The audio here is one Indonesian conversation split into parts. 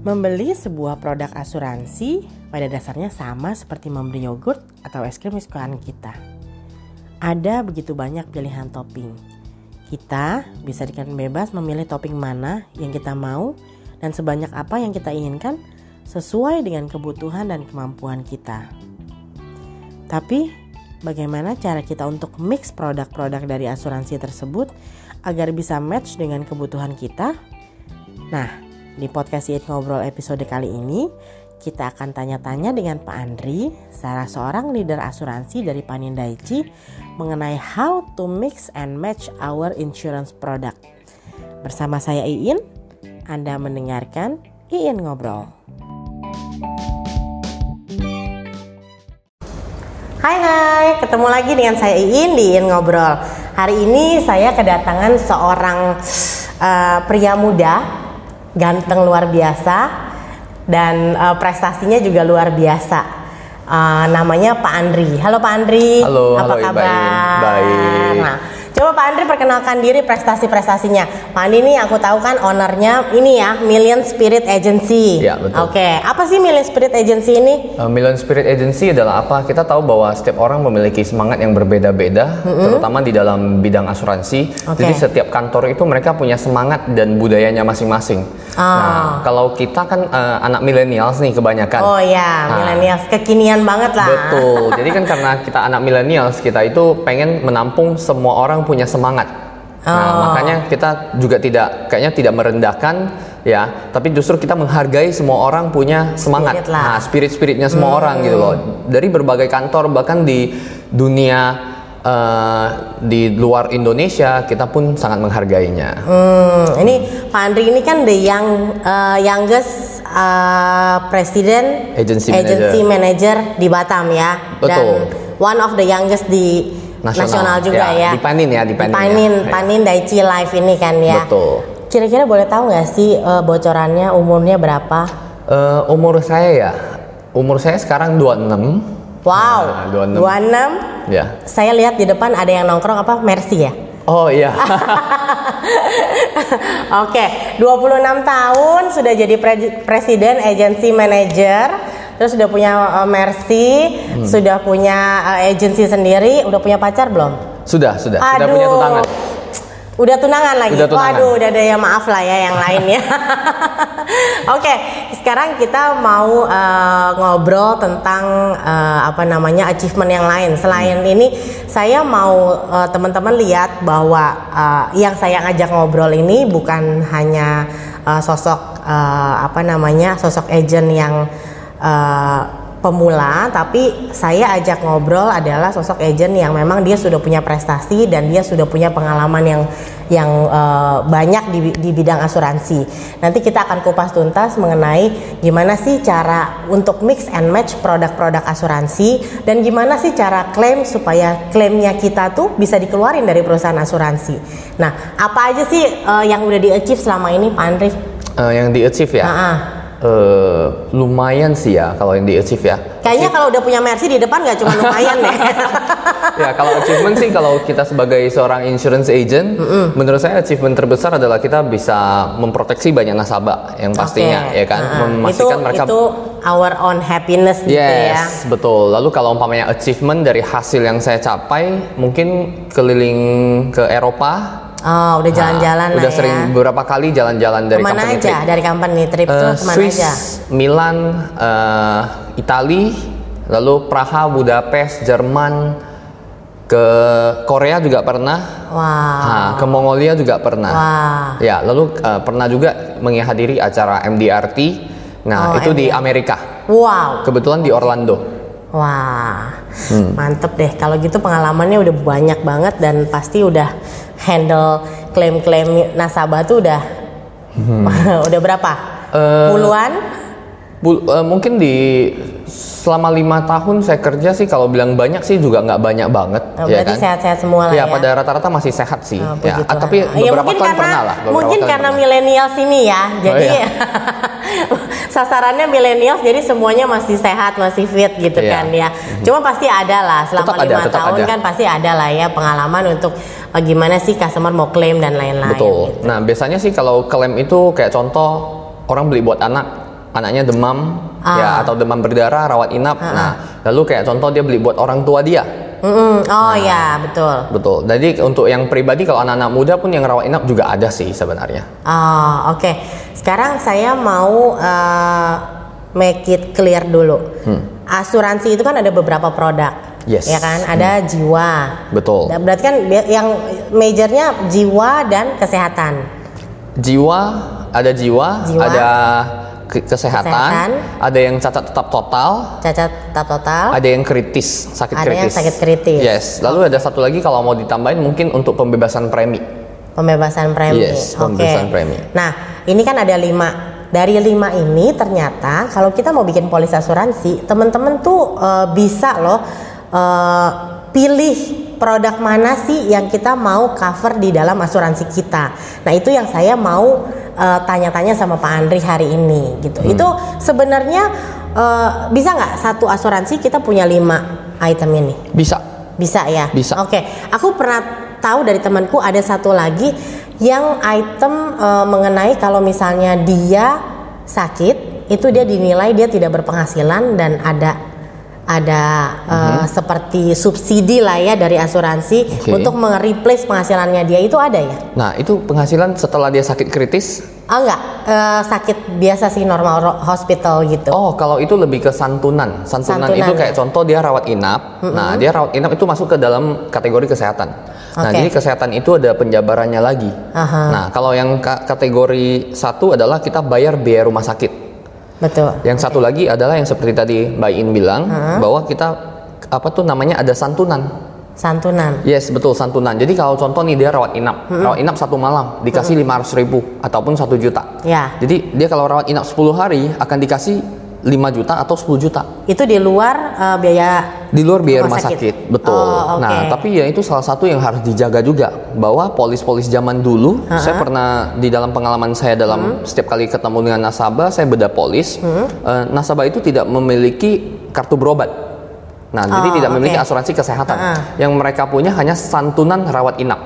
Membeli sebuah produk asuransi pada dasarnya sama seperti membeli yogurt atau es krim kesukaan kita. Ada begitu banyak pilihan topping. Kita bisa dengan bebas memilih topping mana yang kita mau dan sebanyak apa yang kita inginkan sesuai dengan kebutuhan dan kemampuan kita. Tapi bagaimana cara kita untuk mix produk-produk dari asuransi tersebut agar bisa match dengan kebutuhan kita? Nah, di podcast It Ngobrol episode kali ini, kita akan tanya-tanya dengan Pak Andri, salah seorang leader asuransi dari Panindaichi, mengenai how to mix and match our insurance product. Bersama saya Iin, Anda mendengarkan Iin Ngobrol. Hai hai, ketemu lagi dengan saya Iin di Iin Ngobrol. Hari ini saya kedatangan seorang uh, pria muda ganteng luar biasa dan uh, prestasinya juga luar biasa. Uh, namanya Pak Andri. Halo Pak Andri. Halo. Apa halo, kabar? Baik. Nah, Coba Pak Andri perkenalkan diri prestasi-prestasinya. Pak Andri ini aku tahu kan ownernya ini ya Million Spirit Agency. Ya, betul. Oke, apa sih Million Spirit Agency ini? Uh, Million Spirit Agency adalah apa? Kita tahu bahwa setiap orang memiliki semangat yang berbeda-beda, mm-hmm. terutama di dalam bidang asuransi. Oke. Jadi setiap kantor itu mereka punya semangat dan budayanya masing-masing. Ah. Nah, kalau kita kan uh, anak milenials nih kebanyakan. Oh ya, Nah, millennials kekinian banget lah. Betul. Jadi kan karena kita anak milenials, kita itu pengen menampung semua orang punya semangat. Nah, Oh. makanya kita juga tidak kayaknya tidak merendahkan ya, tapi justru kita menghargai semua orang punya semangat. Spirit lah. Nah, spirit-spiritnya semua orang gitu loh. Dari berbagai kantor bahkan di dunia eh, di luar Indonesia kita pun sangat menghargainya. Hmm, ini Pak Andri ini kan the young uh, youngest uh, president Agency agency manager di Batam ya. Betul. Dan one of the youngest di nasional, Nasional. juga ya. Ya, di Panin ya, di Panin ya. Panin, Ya. Panin Daiichi Life ini kan ya. Betul. Kira-kira boleh tahu nggak sih uh, bocorannya umurnya berapa? Eh, umur saya ya, umur saya sekarang 26. Wow, Nah, 26. 26. Ya. Saya lihat di depan ada yang nongkrong apa Mercy ya? Oh iya. Oke, 26 tahun sudah jadi pre- presiden agency manager, terus sudah punya uh, Mercy, Hmm. sudah punya uh, agency sendiri, udah punya pacar belum? Sudah, sudah, sudah punya tunangan. Udah tunangan lagi. Udah tunangan. Waduh, udah ada ya maaf lah ya yang lainnya. Oke, sekarang kita mau uh, ngobrol tentang uh, apa namanya achievement yang lain. Selain Hmm. ini, saya mau uh, teman-teman lihat bahwa uh, yang saya ngajak ngobrol ini bukan hanya uh, sosok uh, apa namanya sosok agent yang uh, pemula, tapi saya ajak ngobrol adalah sosok agent yang memang dia sudah punya prestasi dan dia sudah punya pengalaman yang yang uh, banyak di, di bidang asuransi. Nanti kita akan kupas tuntas mengenai gimana sih cara untuk mix and match produk-produk asuransi dan gimana sih cara klaim supaya klaimnya kita tuh bisa dikeluarin dari perusahaan asuransi. Nah, apa aja sih uh, yang udah di achieve selama ini, Pak Andri? Eh, yang di achieve ya. Ah, ah. Eh, lumayan sih ya kalau yang di achieve ya. Kayaknya kalau udah punya Mercy di depan nggak cuma lumayan deh. ya kalau achievement sih kalau kita sebagai seorang insurance agent, menurut saya achievement terbesar adalah kita bisa memproteksi banyak nasabah yang pastinya Oke. ya kan, Ah, memastikan itu, mereka itu our own happiness gitu ya. Yes, betul. Lalu kalau umpamanya achievement dari hasil yang saya capai, mungkin keliling ke Eropa. Oh, udah jalan-jalan Nah, lah Udah ya. sering beberapa kali jalan-jalan dari ke mana company aja trip. dari company trip Eh, tuh ke mana Swiss, aja? Milan, eh, Itali, lalu Praha, Budapest, Jerman, ke Korea juga pernah, Wah. nah, ke Mongolia juga pernah. Wah. Ya, lalu eh, pernah juga menghadiri acara MDRT. Oh, Nah, itu di MDRT. Amerika. Wow. Kebetulan di Orlando. Wah. Hmm. Mantep deh. Kalau gitu pengalamannya udah banyak banget dan pasti udah handle klaim-klaim nasabah tuh udah udah berapa? Hmm. Eh, Puluhan? Bu- eh, mungkin di selama lima tahun saya kerja sih kalau bilang banyak sih juga nggak banyak banget Oh, ya berarti kan sehat-sehat semua lah ya. ya pada rata-rata masih sehat sih Oh, ya Tuhan. tapi Ya, beberapa mungkin karena, pernah lah beberapa mungkin karena milenial sini ya jadi iya. sasarannya milenial jadi semuanya masih sehat masih fit gitu Iya. kan ya cuma pasti ada lah selama Tetap ada, lima tetap tahun ada. kan pasti ada lah ya pengalaman untuk eh, gimana sih customer mau klaim dan lain-lain betul gitu. nah biasanya sih kalau klaim itu kayak contoh orang beli buat anak anaknya demam Ah. ya atau demam berdarah rawat inap. Nah, lalu kayak contoh dia beli buat orang tua dia. Mm-mm. Oh Nah. ya betul. Betul. Jadi untuk yang pribadi kalau anak-anak muda pun yang rawat inap juga ada sih sebenarnya. Oh oke. Sekarang saya mau uh, make it clear dulu. Asuransi itu kan ada beberapa produk. Hmm. Yes. Hmm. Ya kan? Ada jiwa. Betul. Berarti kan yang majornya jiwa dan kesehatan. Jiwa ada jiwa, Jiwa. ada ke- kesehatan, Kesehatan. ada yang cacat tetap total, Cacat tak total. ada yang kritis, sakit Ada kritis. yang sakit kritis. Yes. Lalu ada satu lagi kalau mau ditambahin mungkin untuk pembebasan premi. Pembebasan premi. Yes, pembebasan premi. Nah, ini kan ada lima. Dari lima ini ternyata kalau kita mau bikin polis asuransi, teman-teman tuh eh, bisa loh eh, pilih produk mana sih yang kita mau cover di dalam asuransi kita. Nah, itu yang saya mau eh, tanya-tanya sama Pak Andri hari ini gitu. Hmm. Itu sebenarnya eh, bisa nggak satu asuransi kita punya lima item ini? Bisa. Bisa ya? Bisa. Oke, aku pernah tahu dari temanku ada satu lagi yang item eh, mengenai kalau misalnya dia sakit, itu dia dinilai dia tidak berpenghasilan dan ada ada eh, seperti subsidi lah ya dari asuransi Oke. untuk mereplace penghasilannya dia itu ada ya? Nah, itu penghasilan setelah dia sakit kritis. Ah enggak, eh, sakit biasa sih normal hospital gitu. Oh, kalau itu lebih ke santunan. Santunan, Santunan, itu kayak ya. contoh dia rawat inap. Nah, dia rawat inap itu masuk ke dalam kategori kesehatan. Nah, jadi kesehatan itu ada penjabarannya lagi. Aha. Nah, kalau yang ka- kategori satu adalah kita bayar biaya rumah sakit. Betul. Yang satu lagi adalah yang seperti tadi Mbak In bilang bahwa kita apa tuh namanya ada santunan. Santunan. Yes, betul santunan. Jadi kalau contoh nih dia rawat inap, rawat inap satu malam dikasih 500 ribu ataupun satu juta. Ya. Jadi dia kalau rawat inap 10 hari akan dikasih 5 juta atau 10 juta Itu di luar eh, biaya di luar biaya Rumah rumah sakit. sakit, betul. Oh, oke. Nah, tapi ya itu salah satu yang harus dijaga juga bahwa polis-polis zaman dulu, saya pernah di dalam pengalaman saya dalam setiap kali ketemu dengan nasabah, saya bedah polis, eh, nasabah itu tidak memiliki kartu berobat. Nah, jadi Oh, tidak memiliki oke. asuransi kesehatan. Ha-ha. Yang mereka punya hanya santunan rawat inap.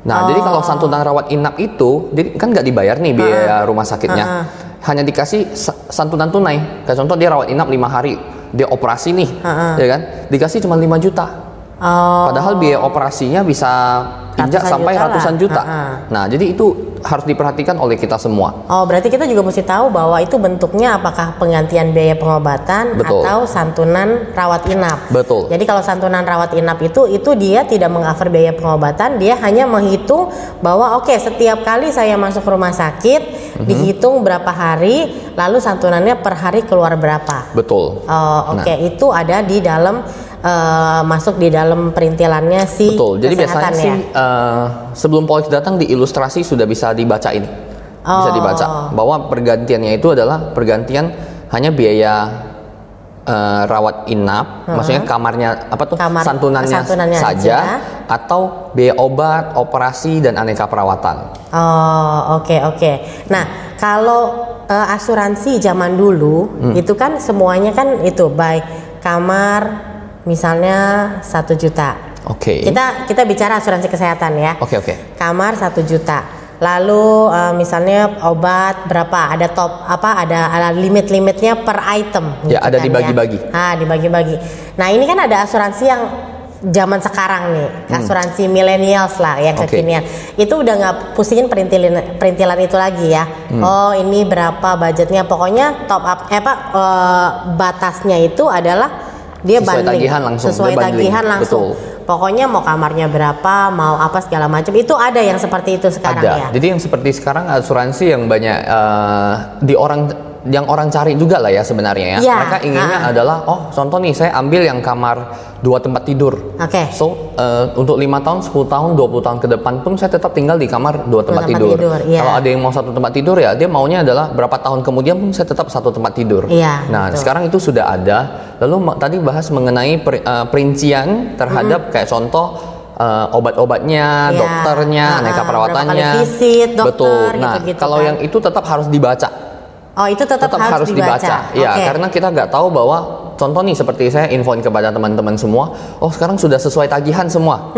Nah, jadi kalau santunan rawat inap itu, jadi kan nggak dibayar nih biaya rumah sakitnya, hanya dikasih sa- santunan tunai. Kayak contoh dia rawat inap lima hari, dia operasi nih, ya kan, dikasih cuma 5 juta. Oh, Padahal biaya operasinya bisa injak sampai juta lah. ratusan juta. Ha-ha. Nah, jadi itu harus diperhatikan oleh kita semua. Oh, berarti kita juga mesti tahu bahwa itu bentuknya apakah penggantian biaya pengobatan Betul. atau santunan rawat inap. Betul. Jadi kalau santunan rawat inap itu itu dia tidak mengcover biaya pengobatan, dia hanya menghitung bahwa oke setiap kali saya masuk rumah sakit Mhm. dihitung berapa hari, lalu santunannya per hari keluar berapa. Betul. Oh, oke itu ada di dalam eh, masuk di dalam perintilannya si Betul. Jadi biasanya kesehatan sih ya. eh, sebelum polis datang di ilustrasi sudah bisa dibacain. Bisa Oh. dibaca bahwa pergantiannya itu adalah pergantian hanya biaya eh, rawat inap, maksudnya kamarnya apa tuh Kamar- santunannya, santunannya saja aja. atau biaya obat, operasi dan aneka perawatan. Oh, oke oke. Nah, kalau asuransi zaman dulu Hmm. itu kan semuanya kan itu baik kamar misalnya satu juta. Oke. Kita kita bicara asuransi kesehatan ya. Oke oke. Kamar satu juta. Lalu eh, misalnya obat berapa? Ada top apa? Ada, ada limit-limitnya per item. Ya, ada kan dibagi-bagi. Ah, dibagi-bagi. Nah, ini kan ada asuransi yang zaman sekarang nih, asuransi millennials lah yang Hmm. Kekinian. Itu udah nggak pusingin perintilan perintilan itu lagi ya. Hmm. Oh, ini berapa budgetnya? Pokoknya top up eh apa eh, batasnya itu adalah dia Sesuai bundling. tagihan langsung, Sesuai dia tagihan langsung. Betul. Pokoknya mau kamarnya berapa, mau apa segala macam. Itu ada yang seperti itu sekarang ada. ya. Jadi yang seperti sekarang asuransi yang banyak eh, di orang yang orang cari juga lah ya sebenarnya ya. Ya, Mereka inginnya ha. adalah oh contoh nih saya ambil yang kamar dua tempat tidur. Oke. So eh, untuk lima tahun, 10 tahun, 20 tahun ke depan pun saya tetap tinggal di kamar dua tempat, tempat tidur. tidur, iya. Kalau ada yang mau satu tempat tidur ya dia maunya adalah berapa tahun kemudian pun saya tetap satu tempat tidur. Iya, Nah betul. sekarang itu sudah ada. Lalu tadi bahas mengenai per- eh, perincian terhadap kayak contoh eh, obat-obatnya, Iya. dokternya, Ah, aneka perawatannya. visit dokter, Betul. Nah, gitu-gitu kalau kan. yang itu tetap harus dibaca. Oh, itu tetap, Tetap harus, dibaca. Ya, Oke. karena kita nggak tahu bahwa contoh nih seperti saya infoin kepada teman-teman semua, oh sekarang sudah sesuai tagihan semua.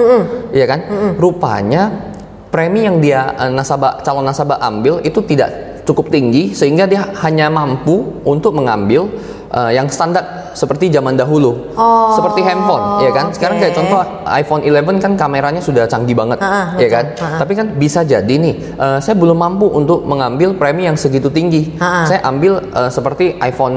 Iya kan? Rupanya premi yang dia eh, nasabah calon nasabah ambil itu tidak cukup tinggi sehingga dia hanya mampu untuk mengambil uh, yang standar seperti zaman dahulu. Oh, seperti handphone, ya kan? Sekarang kayak contoh iPhone 11 kan kameranya sudah canggih banget, Ah, ah, ya betul. kan? Ah, ah. Tapi kan bisa jadi nih, uh, saya belum mampu untuk mengambil premi yang segitu tinggi. Ah, ah. Saya ambil uh, seperti iPhone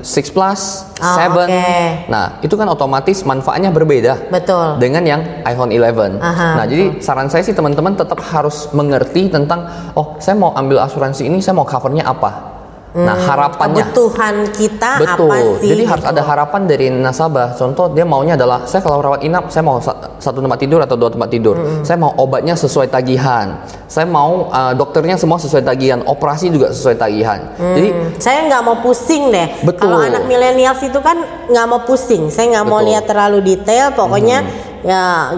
6 Plus, Ah, 7. oke. Nah, itu kan otomatis manfaatnya berbeda Betul. dengan yang iPhone 11. Aha, nah, jadi saran saya sih teman-teman tetap harus mengerti tentang oh, saya mau ambil asuransi ini, saya mau covernya apa. Nah, harapannya Kebutuhan kita Betul. apa sih? Jadi harus ada harapan dari nasabah. Contoh dia maunya adalah saya kalau rawat inap saya mau sa- satu tempat tidur atau dua tempat tidur. Saya mau obatnya sesuai tagihan. Saya mau uh, dokternya semua sesuai tagihan. Operasi juga sesuai tagihan. Jadi Hmm, saya nggak mau pusing deh. Betul. Kalau anak milenials itu kan nggak mau pusing. Saya nggak mau. Hmm. lihat terlalu detail. Pokoknya ya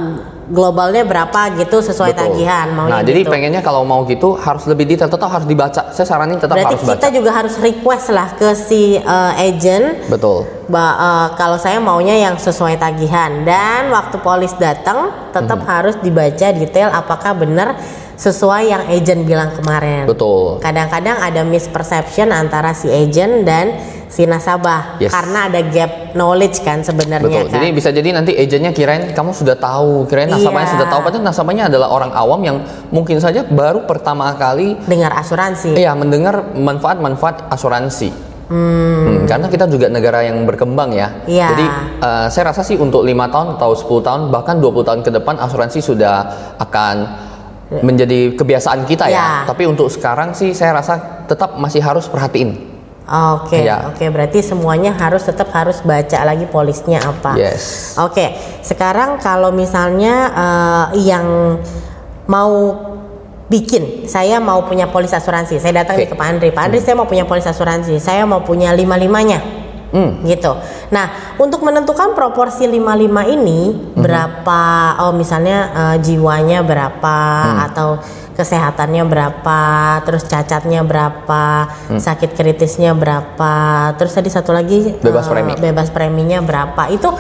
globalnya berapa gitu sesuai betul. tagihan maunya Nah, jadi gitu. pengennya kalau mau gitu harus lebih detail. Tetap harus dibaca. Saya saranin tetap Berarti harus baca. kita juga harus request lah ke si uh, agent Betul. Ba- uh, kalau saya maunya yang sesuai tagihan dan waktu polis datang tetap Hmm. harus dibaca detail apakah benar sesuai yang agent bilang kemarin. Betul. Kadang-kadang ada misperception antara si agent dan si nasabah Yes. karena ada gap knowledge kan sebenarnya Betul. kan. Jadi bisa jadi nanti agennya kirain kamu sudah tahu, kirain nasabahnya Iya. sudah tahu, padahal nasabahnya adalah orang awam yang mungkin saja baru pertama kali dengar asuransi. Iya, mendengar manfaat-manfaat asuransi. Hmm, karena kita juga negara yang berkembang ya. Iya. Jadi eh, saya rasa sih untuk lima tahun atau 10 tahun bahkan 20 tahun ke depan asuransi sudah akan menjadi kebiasaan kita Iya. ya. Tapi untuk sekarang sih saya rasa tetap masih harus perhatiin. Oke, Iya. oke berarti semuanya harus tetap harus baca lagi polisnya apa. Yes. Oke, sekarang kalau misalnya eh, yang mau bikin, saya mau punya polis asuransi, saya datang nih ke Pak Andri, Pak Andri saya mau punya polis asuransi, saya mau punya lima limanya, Hmm. gitu. Nah, untuk menentukan proporsi lima lima ini Mhm. berapa, oh misalnya eh, jiwanya berapa Hmm. atau kesehatannya berapa, terus cacatnya berapa, Hmm. sakit kritisnya berapa, terus tadi satu lagi Bebas eh, premi. bebas preminya berapa itu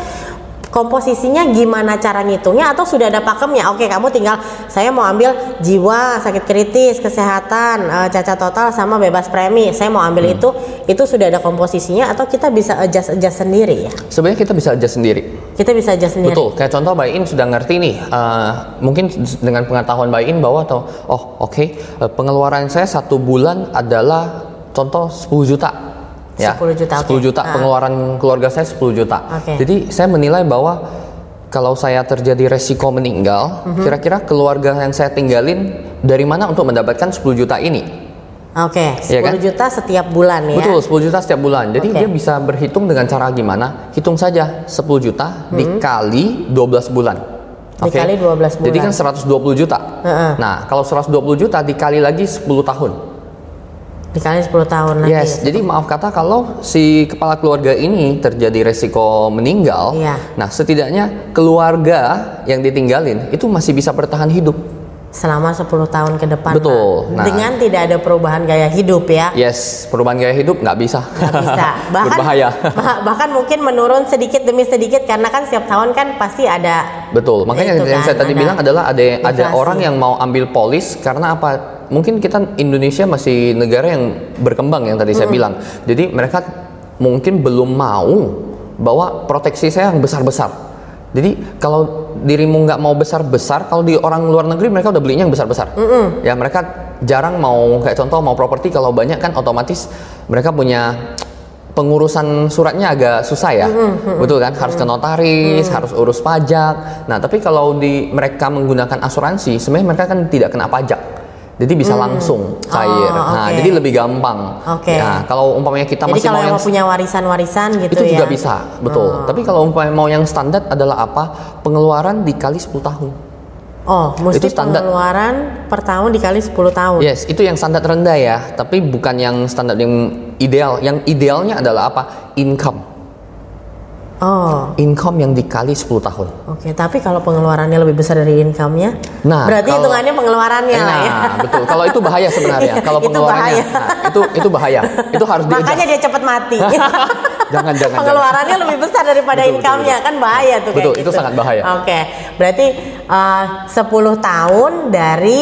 komposisinya gimana cara ngitungnya atau sudah ada pakemnya? Oke kamu tinggal saya mau ambil jiwa sakit kritis kesehatan eh, cacat total sama bebas premi. Saya mau ambil itu itu sudah ada komposisinya atau kita bisa adjust adjust sendiri ya? Sebenarnya kita bisa adjust sendiri. kita bisa adjust sendiri. Betul, kayak contoh Mbak In sudah ngerti nih, eh, mungkin dengan pengetahuan Mbak In bahwa atau oh oke eh, pengeluaran saya satu bulan adalah contoh 10 juta. 10 juta, 10 oke. juta Ah. pengeluaran keluarga saya 10 juta. Oke. Jadi saya menilai bahwa kalau saya terjadi resiko meninggal, Mhm. kira-kira keluarga yang saya tinggalin dari mana untuk mendapatkan 10 juta ini? oke 10 Iya kan? juta setiap bulan ya Betul, 10 juta setiap bulan. Jadi Oke. dia bisa berhitung dengan cara gimana? Hitung saja 10 juta dikali 12 bulan. Oke? Dikali 12 Jadi bulan. kan 120 juta. Heeh. Nah, kalau 120 juta dikali lagi 10 tahun. Dikali 10 tahun lagi Yes, jadi maaf kata kalau si kepala keluarga ini terjadi resiko meninggal, Iya. nah setidaknya keluarga yang ditinggalin itu masih bisa bertahan hidup. selama 10 tahun ke depan Betul. Nah. dengan tidak ada perubahan gaya hidup ya Yes, perubahan gaya hidup nggak bisa. nggak bisa bahkan Berbahaya. bah- bahkan mungkin menurun sedikit demi sedikit karena kan setiap tahun kan pasti ada Betul. Makanya Itu yang kan, saya tadi ada bilang adalah ada ada orang yang mau ambil polis karena apa? Mungkin kita Indonesia masih negara yang berkembang yang tadi saya bilang. Jadi mereka mungkin belum mau bahwa proteksi saya yang besar-besar. Jadi kalau dirimu nggak mau besar-besar, kalau di orang luar negeri mereka udah belinya yang besar-besar. Ya mereka jarang mau kayak contoh mau properti kalau banyak kan otomatis mereka punya pengurusan suratnya agak susah ya, betul kan? Harus ke notaris, harus urus pajak. Nah, tapi kalau di mereka menggunakan asuransi, sebenarnya mereka kan tidak kena pajak, jadi bisa langsung cair. Oh, Nah, oke. jadi lebih gampang. Oke. Ya, kalau umpamanya kita jadi masih kalau mau yang punya warisan-warisan gitu itu ya juga bisa, betul. Tapi kalau umpamanya mau yang standar adalah apa? Pengeluaran dikali 10 tahun. oh mesti Itu standar. pengeluaran per tahun dikali 10 tahun Yes, itu yang standar rendah ya, tapi bukan yang standar yang ideal. Yang idealnya adalah apa? Income. Oh Income yang dikali 10 tahun. Oke, tapi kalau pengeluarannya lebih besar dari income-nya, Nah, berarti kalau- hitungannya pengeluarannya lah ya. Nah, betul. Kalau itu bahaya sebenarnya. Kalau Itu pengeluarannya, bahaya. nah, itu itu bahaya. Itu harus Makanya diadjust. dia cepat mati. Jangan, jangan, Pengeluarannya lebih besar daripada income-nya kan bahaya tuh kayak Betul, itu gitu. sangat bahaya. Oke, berarti uh, 10 tahun dari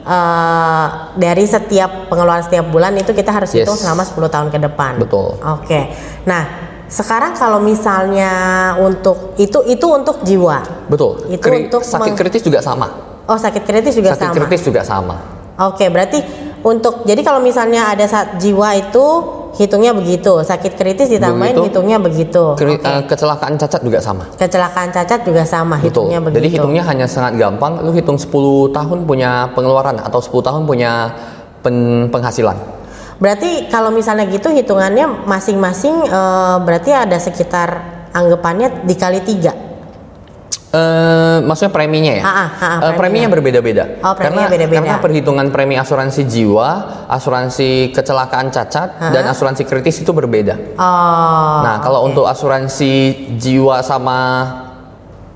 eh, dari setiap pengeluaran setiap bulan itu kita harus Yes. hitung selama 10 tahun ke depan. Betul. Oke. Nah, sekarang kalau misalnya untuk itu itu untuk jiwa. Betul. Itu Kri- untuk sakit kritis juga sama. Oh, sakit kritis juga sakit sama. kritis juga sama. Oke, berarti untuk jadi kalau misalnya ada saat jiwa itu hitungnya begitu, sakit kritis ditambahin Begitu. hitungnya begitu. Kri- Oke. eh, kecelakaan cacat juga sama. Kecelakaan cacat juga sama Betul. hitungnya begitu. Jadi hitungnya hanya sangat gampang. Lu hitung 10 tahun punya pengeluaran atau 10 tahun punya pen- penghasilan. Berarti kalau misalnya gitu hitungannya masing-masing eh, berarti ada sekitar anggapannya dikali tiga. Eh, maksudnya preminya ya? Ah, ah, ah, Eh, preminya. preminya berbeda-beda. Oh, preminya karena, beda-beda. Karena perhitungan premi asuransi jiwa, asuransi kecelakaan cacat, dan asuransi kritis itu berbeda. Oh. nah, kalau untuk asuransi jiwa sama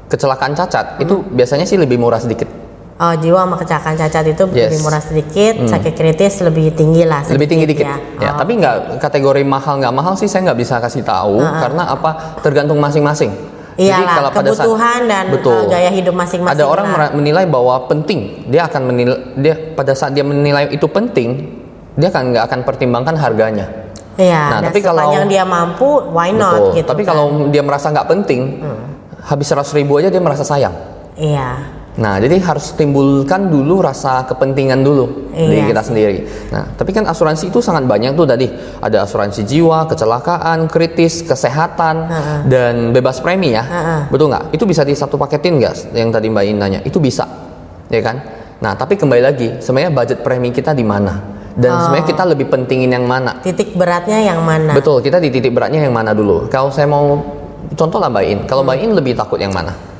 kecelakaan cacat itu Hmm. biasanya sih lebih murah sedikit. Oh, jiwa sama kecelakaan cacat itu Yes. Hmm. lebih murah sedikit, sakit kritis lebih tinggi lah. lebih tinggi sedikit dikit. Ya. Ya, Oh. tapi nggak kategori mahal nggak mahal sih saya nggak bisa kasih tahu karena apa? Tergantung masing-masing. Pada saat- kebutuhan dan Betul. uh, gaya hidup masing-masing. Ada orang lah. menilai bahwa penting, dia akan menilai dia pada saat dia menilai itu penting, dia akan nggak akan pertimbangkan harganya. Iya, Nah, dan tapi kalau- sepanjang dia mampu, why not Betul. gitu. Tapi kan. kalau dia merasa nggak penting, habis 100 ribu aja dia merasa sayang. iya. Nah, jadi harus timbulkan dulu rasa kepentingan dulu Iya kita sendiri. Nah, tapi kan asuransi itu sangat banyak tuh tadi. Ada asuransi jiwa, kecelakaan, kritis, kesehatan, dan bebas premi ya. Betul nggak? Itu bisa di satu paketin nggak? Yang tadi Mbak In nanya. Itu bisa, ya kan? Nah, tapi kembali lagi, sebenarnya budget premi kita di mana? Dan sebenarnya kita lebih pentingin yang mana? Titik beratnya yang mana? Betul, kita di titik beratnya yang mana dulu? Kalau saya mau contoh lah Mbak In. Kalau Mbak In lebih takut yang mana?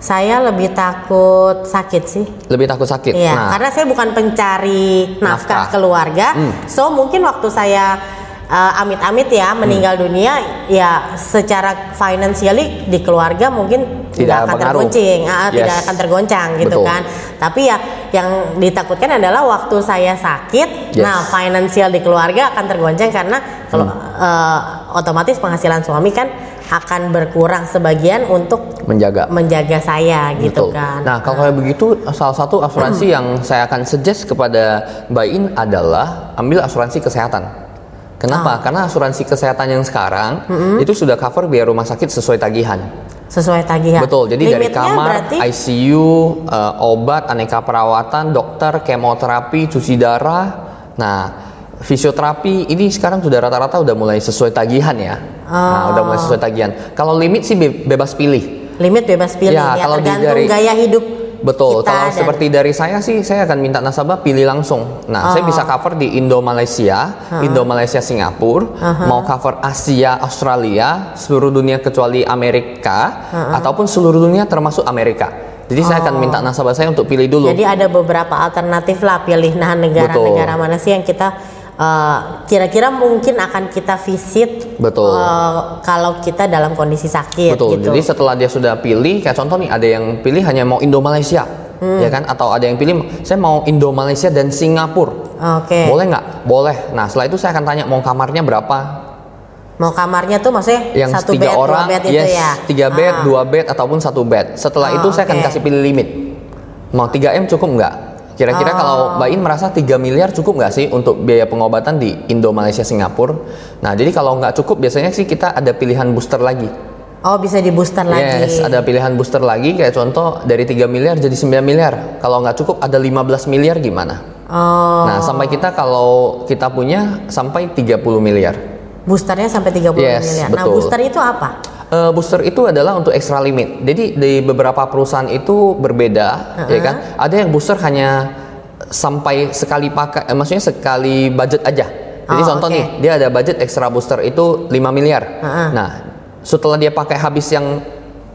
Saya lebih takut sakit sih. Lebih takut sakit. Iya, Nah, karena saya bukan pencari nafkah, Nafkah. keluarga. Hmm. So mungkin waktu saya uh, amit-amit ya meninggal Hmm. dunia, ya secara financially di keluarga mungkin Tidak akan pengaruh. tergoncang, ah, Yes. tidak akan tergoncang gitu Betul. kan. Tapi ya yang ditakutkan adalah waktu saya sakit, Yes. nah finansial di keluarga akan tergoncang karena kalau Hmm. uh, otomatis penghasilan suami kan akan berkurang sebagian untuk menjaga. menjaga saya gitu Betul. kan. Nah, kalau kayak begitu, salah satu asuransi yang saya akan suggest kepada Mbak In adalah ambil asuransi kesehatan. Kenapa? Karena asuransi kesehatan yang sekarang itu sudah cover biaya rumah sakit sesuai tagihan. sesuai tagihan. Betul. Jadi dari Limitnya kamar, berarti ICU, eh, obat, aneka perawatan, dokter, kemoterapi, cuci darah. Nah, fisioterapi ini sekarang sudah rata-rata udah mulai sesuai tagihan ya. Nah, udah mulai Oh. sesuai tagihan. Kalau limit sih be- bebas pilih. limit bebas pilih Ya, ya, kalau di- tergantung dari- gaya hidup Betul, kita kalau dan- seperti dari saya sih, saya akan minta nasabah pilih langsung. Nah, saya Oh. bisa cover di Indo Malaysia, Indo Malaysia Singapura, mau cover Asia, Australia, seluruh dunia kecuali Amerika, ataupun seluruh dunia termasuk Amerika. Jadi saya akan minta nasabah saya untuk pilih dulu. jadi ada beberapa alternatif lah pilih nah negara-negara mana sih yang kita uh, kira-kira mungkin akan kita visit Betul. uh, kalau kita dalam kondisi sakit Betul. gitu. Jadi setelah dia sudah pilih, kayak contoh nih, ada yang pilih hanya mau Indo Malaysia, Hmm. ya kan? Atau ada yang pilih saya mau Indo Malaysia dan Singapura. Oke. Boleh nggak? Boleh. Nah, setelah itu saya akan tanya mau kamarnya berapa, Mau kamarnya tuh maksudnya yang satu tiga bed, orang, dua bed yes, itu ya. tiga bed, Ah. dua bed ataupun satu bed. Setelah Oh, itu saya akan oke. kasih pilih limit. Mau 3 m cukup nggak? Kira-kira Oh. kalau Mbak In merasa 3 miliar cukup nggak sih untuk biaya pengobatan di Indo, Malaysia, Singapura? Nah, jadi kalau nggak cukup biasanya sih kita ada pilihan booster lagi. Oh bisa di booster lagi. Yes, ada pilihan booster lagi kayak contoh dari 3 miliar jadi 9 miliar. Kalau nggak cukup ada 15 miliar gimana? Oh. Nah, sampai kita kalau kita punya sampai 30 miliar. Boosternya sampai 30 Yes, miliar. Nah betul. booster itu apa? Eh, booster itu adalah untuk extra limit. Jadi di beberapa perusahaan itu berbeda, ya kan? Ada yang booster hanya sampai sekali pakai, eh, maksudnya sekali budget aja. Jadi Oh, contoh oke. nih, dia ada budget extra booster itu 5 miliar. Heeh. Nah, setelah dia pakai habis yang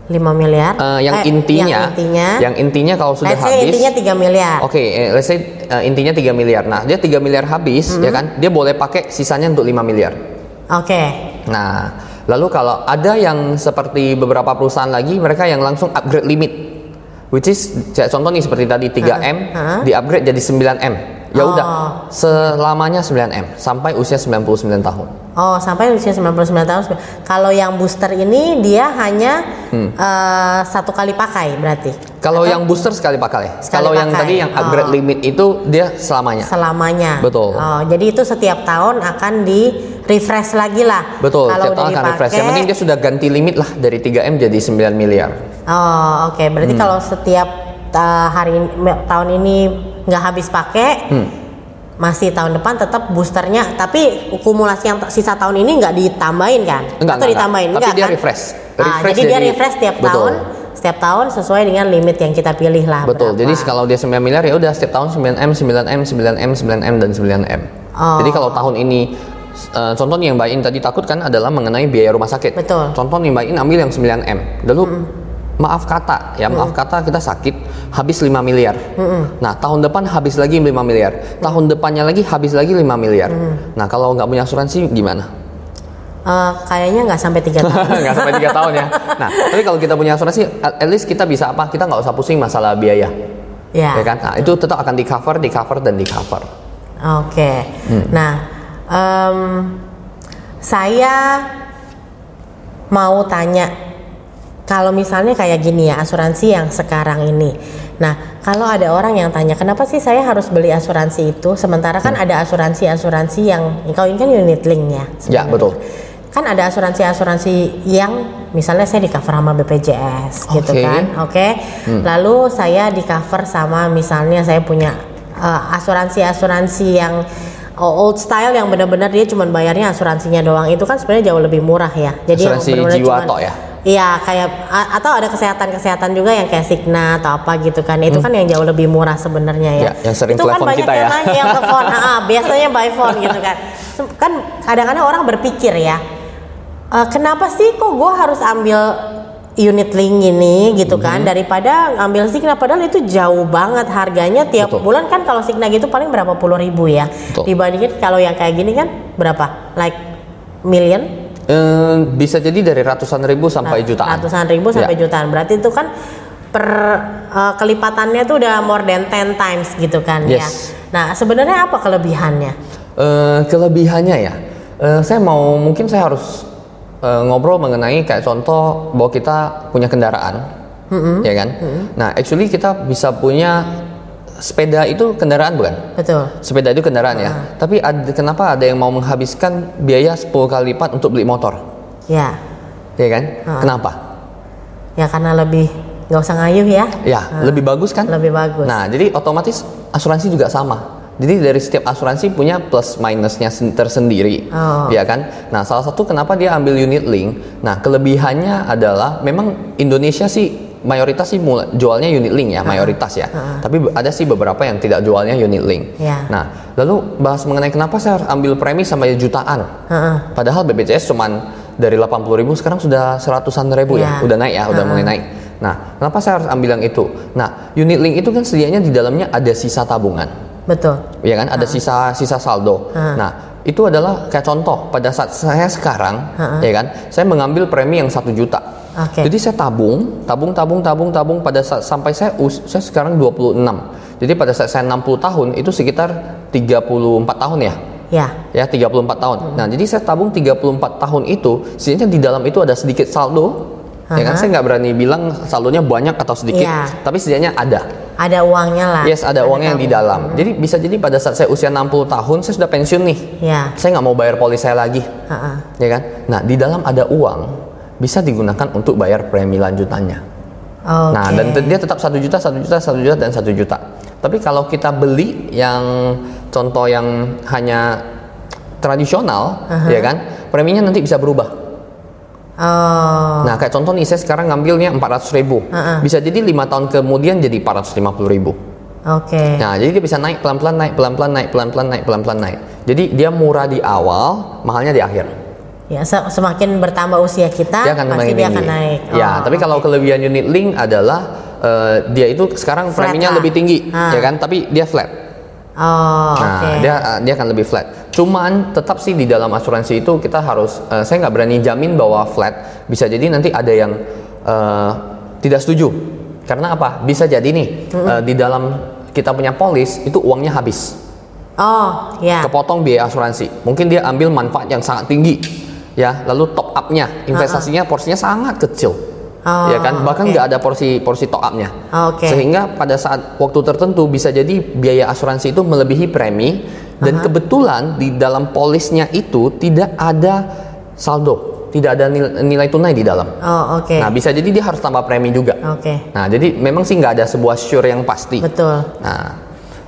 5 miliar. eh, yang Eh, intinya, Yang intinya. yang intinya kalau sudah let's say habis, intinya 3 miliar. Oke, eh, let's say eh, intinya 3 miliar. Nah, dia 3 miliar habis, ya kan? Dia boleh pakai sisanya untuk 5 miliar. Oke. Nah, lalu kalau ada yang seperti beberapa perusahaan lagi, mereka yang langsung upgrade limit, which is contoh nih seperti tadi 3 m, Hah? di upgrade jadi 9 m. Ya Oh. udah, selamanya 9M sampai usia 99 tahun. Oh, sampai usia 99 tahun. Kalau yang booster ini dia hanya Hmm. eh, satu kali pakai berarti. Kalau yang booster sekali pakai. Sekali Kalau yang pakai. tadi yang upgrade Oh. limit itu dia selamanya. Selamanya. Betul. Oh, jadi itu setiap tahun akan di refresh lagi lah. Betul, Kalau udah tahun akan refresh. Yang dipakai- penting dia sudah ganti limit lah dari 3M jadi 9 miliar. Oh, oke. Berarti Hmm. kalau setiap uh, hari ini- tahun ini nggak habis pakai, Hmm. masih tahun depan tetap boosternya. Tapi kumulasi yang sisa tahun ini nggak ditambahin kan? Enggak, Atau enggak, ditambahin? enggak. Tapi Enggak, dia kan? refresh. Ah, Refresh jadi, dia jadi- refresh setiap betul. tahun, setiap tahun sesuai dengan limit yang kita pilih lah. Betul. berapa. Jadi kalau dia 9 miliar ya udah setiap tahun 9M, 9M, 9M, 9M dan 9M. Oh. Jadi kalau tahun ini eh, contoh yang Mbak In tadi takut kan adalah mengenai biaya rumah sakit. Betul. Contoh nih Mbak In ambil yang 9M. Lalu maaf kata ya maaf kata kita sakit habis 5 miliar. Nah, tahun depan habis lagi 5 miliar. Tahun depannya lagi habis lagi 5 miliar. Nah, kalau nggak punya asuransi gimana? Eh, kayaknya nggak sampai tiga tahun. nggak sampai tiga tahun ya. Nah, tapi kalau kita punya asuransi, at at least kita bisa apa? Kita nggak usah pusing masalah biaya, ya. ya kan? Nah, itu tetap akan di cover, di cover dan di cover. Oke. Hmm. Nah, em, saya mau tanya kalau misalnya kayak gini ya asuransi yang sekarang ini. Nah, kalau ada orang yang tanya kenapa sih saya harus beli asuransi itu sementara kan ada asuransi-asuransi yang kalau ini kan unit link ya. Ya, betul. Kan ada asuransi-asuransi yang misalnya saya di cover sama BPJS gitu Oke. Hmm. kan. Oke. Lalu saya di cover sama misalnya saya punya uh, asuransi-asuransi yang old style yang benar-benar dia cuma bayarnya asuransinya doang itu kan sebenarnya jauh lebih murah ya. Jadi yang Asuransi benar-benar jiwa cuman- toh ya? Iya kayak atau ada kesehatan-kesehatan juga yang kayak Signa atau apa gitu kan. Itu kan yang jauh lebih murah sebenarnya ya. Hmm. Ya, yang sering itu kan banyak kita yang ya. nanya yang telepon. Ha, biasanya by phone gitu kan. Kan kadang-kadang orang berpikir ya, "Eh, kenapa sih kok gue harus ambil unit link ini gitu kan Hmm. daripada ambil Signa padahal itu jauh banget harganya tiap Betul. bulan kan kalau Signa gitu paling berapa puluh ribu ya Betul. dibandingin kalau yang kayak gini kan berapa like million Eh, bisa jadi dari ratusan ribu sampai jutaan. ratusan ribu sampai Ya. jutaan berarti itu kan per uh, kelipatannya tuh udah more than 10 times gitu kan ya Yes. nah sebenarnya apa kelebihannya Eh, kelebihannya ya, eh, saya mau mungkin saya harus eh, ngobrol mengenai kayak contoh bahwa kita punya kendaraan, ya kan? Nah, actually kita bisa punya sepeda itu kendaraan bukan? betul Sepeda itu kendaraan ya. Tapi ada, kenapa ada yang mau menghabiskan biaya 10 kali lipat untuk beli motor? ya Ya kan? Kenapa? ya karena lebih nggak usah ngayuh ya Ya, lebih bagus kan? lebih bagus Nah, jadi otomatis asuransi juga sama. Jadi dari setiap asuransi punya plus minusnya sen- tersendiri, Oh. ya kan? Nah, salah satu kenapa dia ambil unit link. Nah, kelebihannya adalah memang Indonesia sih mayoritas sih mulai jualnya unit link ya, mayoritas ya. Tapi be- ada sih beberapa yang tidak jualnya unit link. Ya. Nah, lalu bahas mengenai kenapa saya harus ambil premi sampai jutaan. Heeh. Padahal BPJS cuman dari 80.000 ribu sekarang sudah seratusan ribu ya, Ya. udah naik ya, udah mulai naik. Nah, kenapa saya harus ambil yang itu? Nah, unit link itu kan sedianya di dalamnya ada sisa tabungan, betul ya kan? Ada sisa sisa saldo. Nah, itu adalah kayak contoh pada saat saya sekarang, ya kan? Saya mengambil premi yang satu juta. Oke. Jadi saya tabung, tabung, tabung, tabung, tabung pada saat sampai saya us, saya sekarang 26. Jadi pada saat saya 60 tahun itu sekitar 34 tahun ya ya ya 34 tahun. Nah, jadi saya tabung 34 tahun itu, setidaknya di dalam itu ada sedikit saldo. Ya kan, saya nggak berani bilang saldonya banyak atau sedikit, Iya. tapi setidaknya ada. ada uangnya lah Yes, ada uangnya yang di dalam. Jadi bisa jadi pada saat saya usia 60 tahun, saya sudah pensiun nih. ya Saya nggak mau bayar polis saya lagi, Heeh. ya kan? Nah, di dalam ada uang bisa digunakan untuk bayar premi lanjutannya. oke Nah, dan dia tetap satu juta, satu juta, satu juta, dan satu juta. Tapi kalau kita beli yang contoh yang hanya tradisional, ya kan, preminya nanti bisa berubah. oh Nah, kayak contoh nih, saya sekarang ngambilnya 400 ribu. Bisa jadi lima tahun kemudian jadi 450 ribu. oke Nah, jadi dia bisa naik pelan-pelan, naik pelan-pelan, naik pelan-pelan, naik pelan-pelan, naik. Jadi dia murah di awal, mahalnya di akhir. Ya se- semakin bertambah usia kita Dia akan pasti dia akan naik Ya, Oh, tapi kalau kelebihan unit link adalah eh, dia itu sekarang Flat preminya lah. lebih tinggi, Ah. ya kan? Tapi dia flat. oh Nah, oke dia dia akan lebih flat. Cuman tetap sih di dalam asuransi itu kita harus eh, saya nggak berani jamin bahwa flat. Bisa jadi nanti ada yang eh, tidak setuju. Karena apa? Bisa jadi nih eh, di dalam kita punya polis itu uangnya habis. Oh, ya. kepotong biaya asuransi. Mungkin dia ambil manfaat yang sangat tinggi, ya. Lalu top up-nya, investasinya porsinya sangat kecil, Oh, ya kan. Bahkan nggak ada porsi porsi top up-nya. Oke. Sehingga pada saat waktu tertentu bisa jadi biaya asuransi itu melebihi premi dan kebetulan di dalam polisnya itu tidak ada saldo, tidak ada nilai, nilai tunai di dalam. Oh, oke. Nah, bisa jadi dia harus tambah premi juga. Oke. Nah, jadi memang sih nggak ada sebuah sure yang pasti. Betul. Nah,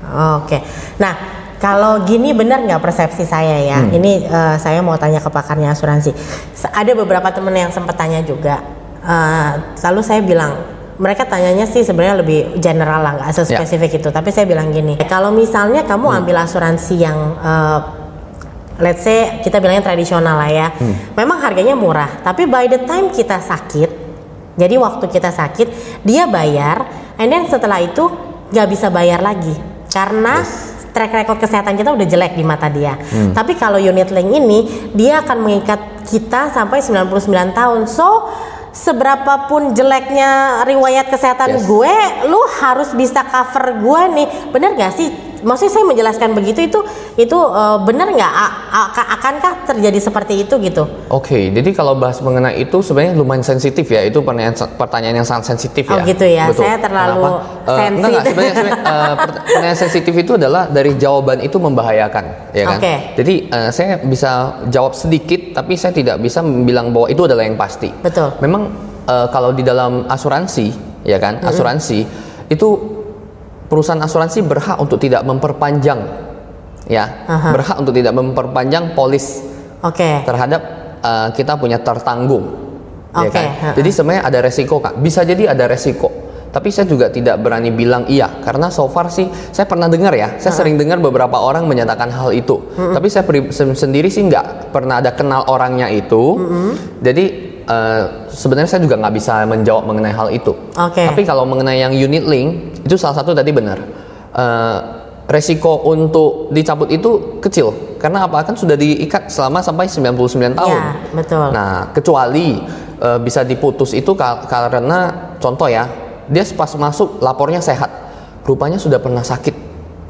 Oke. Nah, kalau gini benar nggak persepsi saya ya? Hmm. Ini eh, saya mau tanya ke pakarnya asuransi. Ada beberapa temen yang sempat tanya juga. Eh, lalu saya bilang, mereka tanyanya sih sebenarnya lebih general lah, nggak Ya. sespesifik itu. Tapi saya bilang gini, kalau misalnya kamu Hmm. ambil asuransi yang eh, let's say kita bilangnya tradisional lah ya. Hmm. Memang harganya murah, tapi by the time kita sakit, jadi waktu kita sakit dia bayar, and then setelah itu nggak bisa bayar lagi karena track record kesehatan kita udah jelek di mata dia. Hmm. Tapi kalau unit link ini dia akan mengikat kita sampai 99 tahun. So seberapapun jeleknya riwayat kesehatan Yes. gue, lu harus bisa cover gue nih. Bener gak sih? Maksudnya saya menjelaskan begitu itu itu eh, bener nggak? Akankah terjadi seperti itu gitu? Oke, jadi kalau bahas mengenai itu sebenarnya lumayan sensitif ya. Itu pertanyaan pertanyaan yang sangat sensitif Oh, ya. gitu ya. Saya terlalu Kenapa? Eh, sensi. enggak, enggak. Sebenarnya, sebenarnya, pert- pertanyaan sensitif itu adalah dari jawaban itu membahayakan, ya kan? Oke. Jadi eh, saya bisa jawab sedikit, tapi saya tidak bisa bilang bahwa itu adalah yang pasti. Betul. Memang eh, kalau di dalam asuransi, ya kan? Asuransi itu perusahaan asuransi berhak untuk tidak memperpanjang, ya, Aha. berhak untuk tidak memperpanjang polis Oke. terhadap uh, kita punya tertanggung. ya Oke, kan? Jadi sebenarnya ada resiko kak. Bisa jadi ada resiko. Tapi saya juga tidak berani bilang iya karena so far sih saya pernah dengar ya. Saya sering dengar beberapa orang menyatakan hal itu. Tapi saya pri- sen- sendiri sih nggak pernah ada kenal orangnya itu. Jadi uh, sebenarnya saya juga nggak bisa menjawab mengenai hal itu. Oke. Tapi kalau mengenai yang unit link itu salah satu tadi benar. Uh, resiko untuk dicabut itu kecil karena apa kan sudah diikat selama sampai 99 tahun. Ya, betul. Nah, kecuali eh, bisa diputus itu ka- karena contoh ya, dia pas masuk lapornya sehat, rupanya sudah pernah sakit,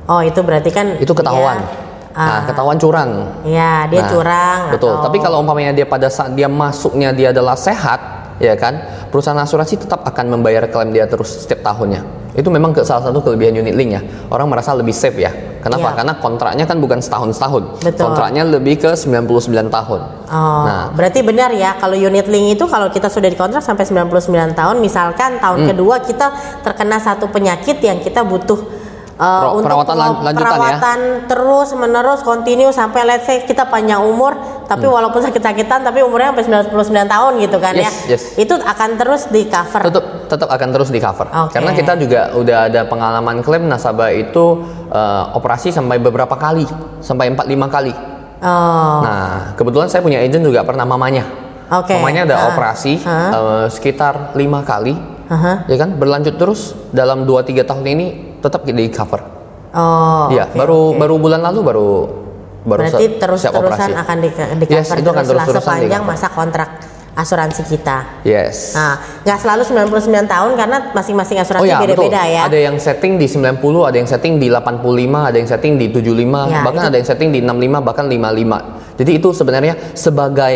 Oh itu berarti kan itu ketahuan. dia, Nah, ah, ketahuan curang. ya dia Nah, curang. Betul. atau- Tapi kalau umpamanya dia pada saat dia masuknya dia adalah sehat, ya kan, perusahaan asuransi tetap akan membayar klaim dia terus setiap tahunnya. Itu memang ke salah satu kelebihan unit link ya. Orang merasa lebih safe ya. Kenapa? Iya. Karena kontraknya kan bukan setahun-setahun. Betul. Kontraknya lebih ke 99 tahun. Oh, Nah. berarti benar ya kalau unit link itu kalau kita sudah dikontrak sampai 99 tahun, misalkan tahun Hmm. kedua kita terkena satu penyakit yang kita butuh uh, Per- untuk perawatan lanjutan ya? perawatan terus menerus continue sampai let's say kita panjang umur, tapi walaupun sakit-sakitan tapi umurnya sampai 99 tahun gitu kan Hmm. ya. Yes, yes. Itu akan terus di cover. tetap tetap akan terus di cover Oke. karena kita juga udah ada pengalaman klaim nasabah itu eh, operasi sampai beberapa kali sampai 4-5 kali Oh, nah kebetulan saya punya agent juga pernah mamanya Oke. mamanya ada Ah. operasi Ah. eh, sekitar lima kali Aha. ya kan berlanjut terus dalam 2-3 tahun ini tetap di cover oh. ya oke, baru oke. baru bulan lalu baru baru Berarti se- terus siap terusan operasi. akan di, di Yes, itu akan terus terus-terusan di sepanjang masa kontrak asuransi kita. yes Nah, nggak selalu 99 tahun karena masing-masing Oh asuransi ya, betul. beda-beda ya. Ada yang setting di 90, ada yang setting di 85, ada yang setting di 75, Ya, bahkan itu- ada yang setting di 65, bahkan 55. Jadi itu sebenarnya sebagai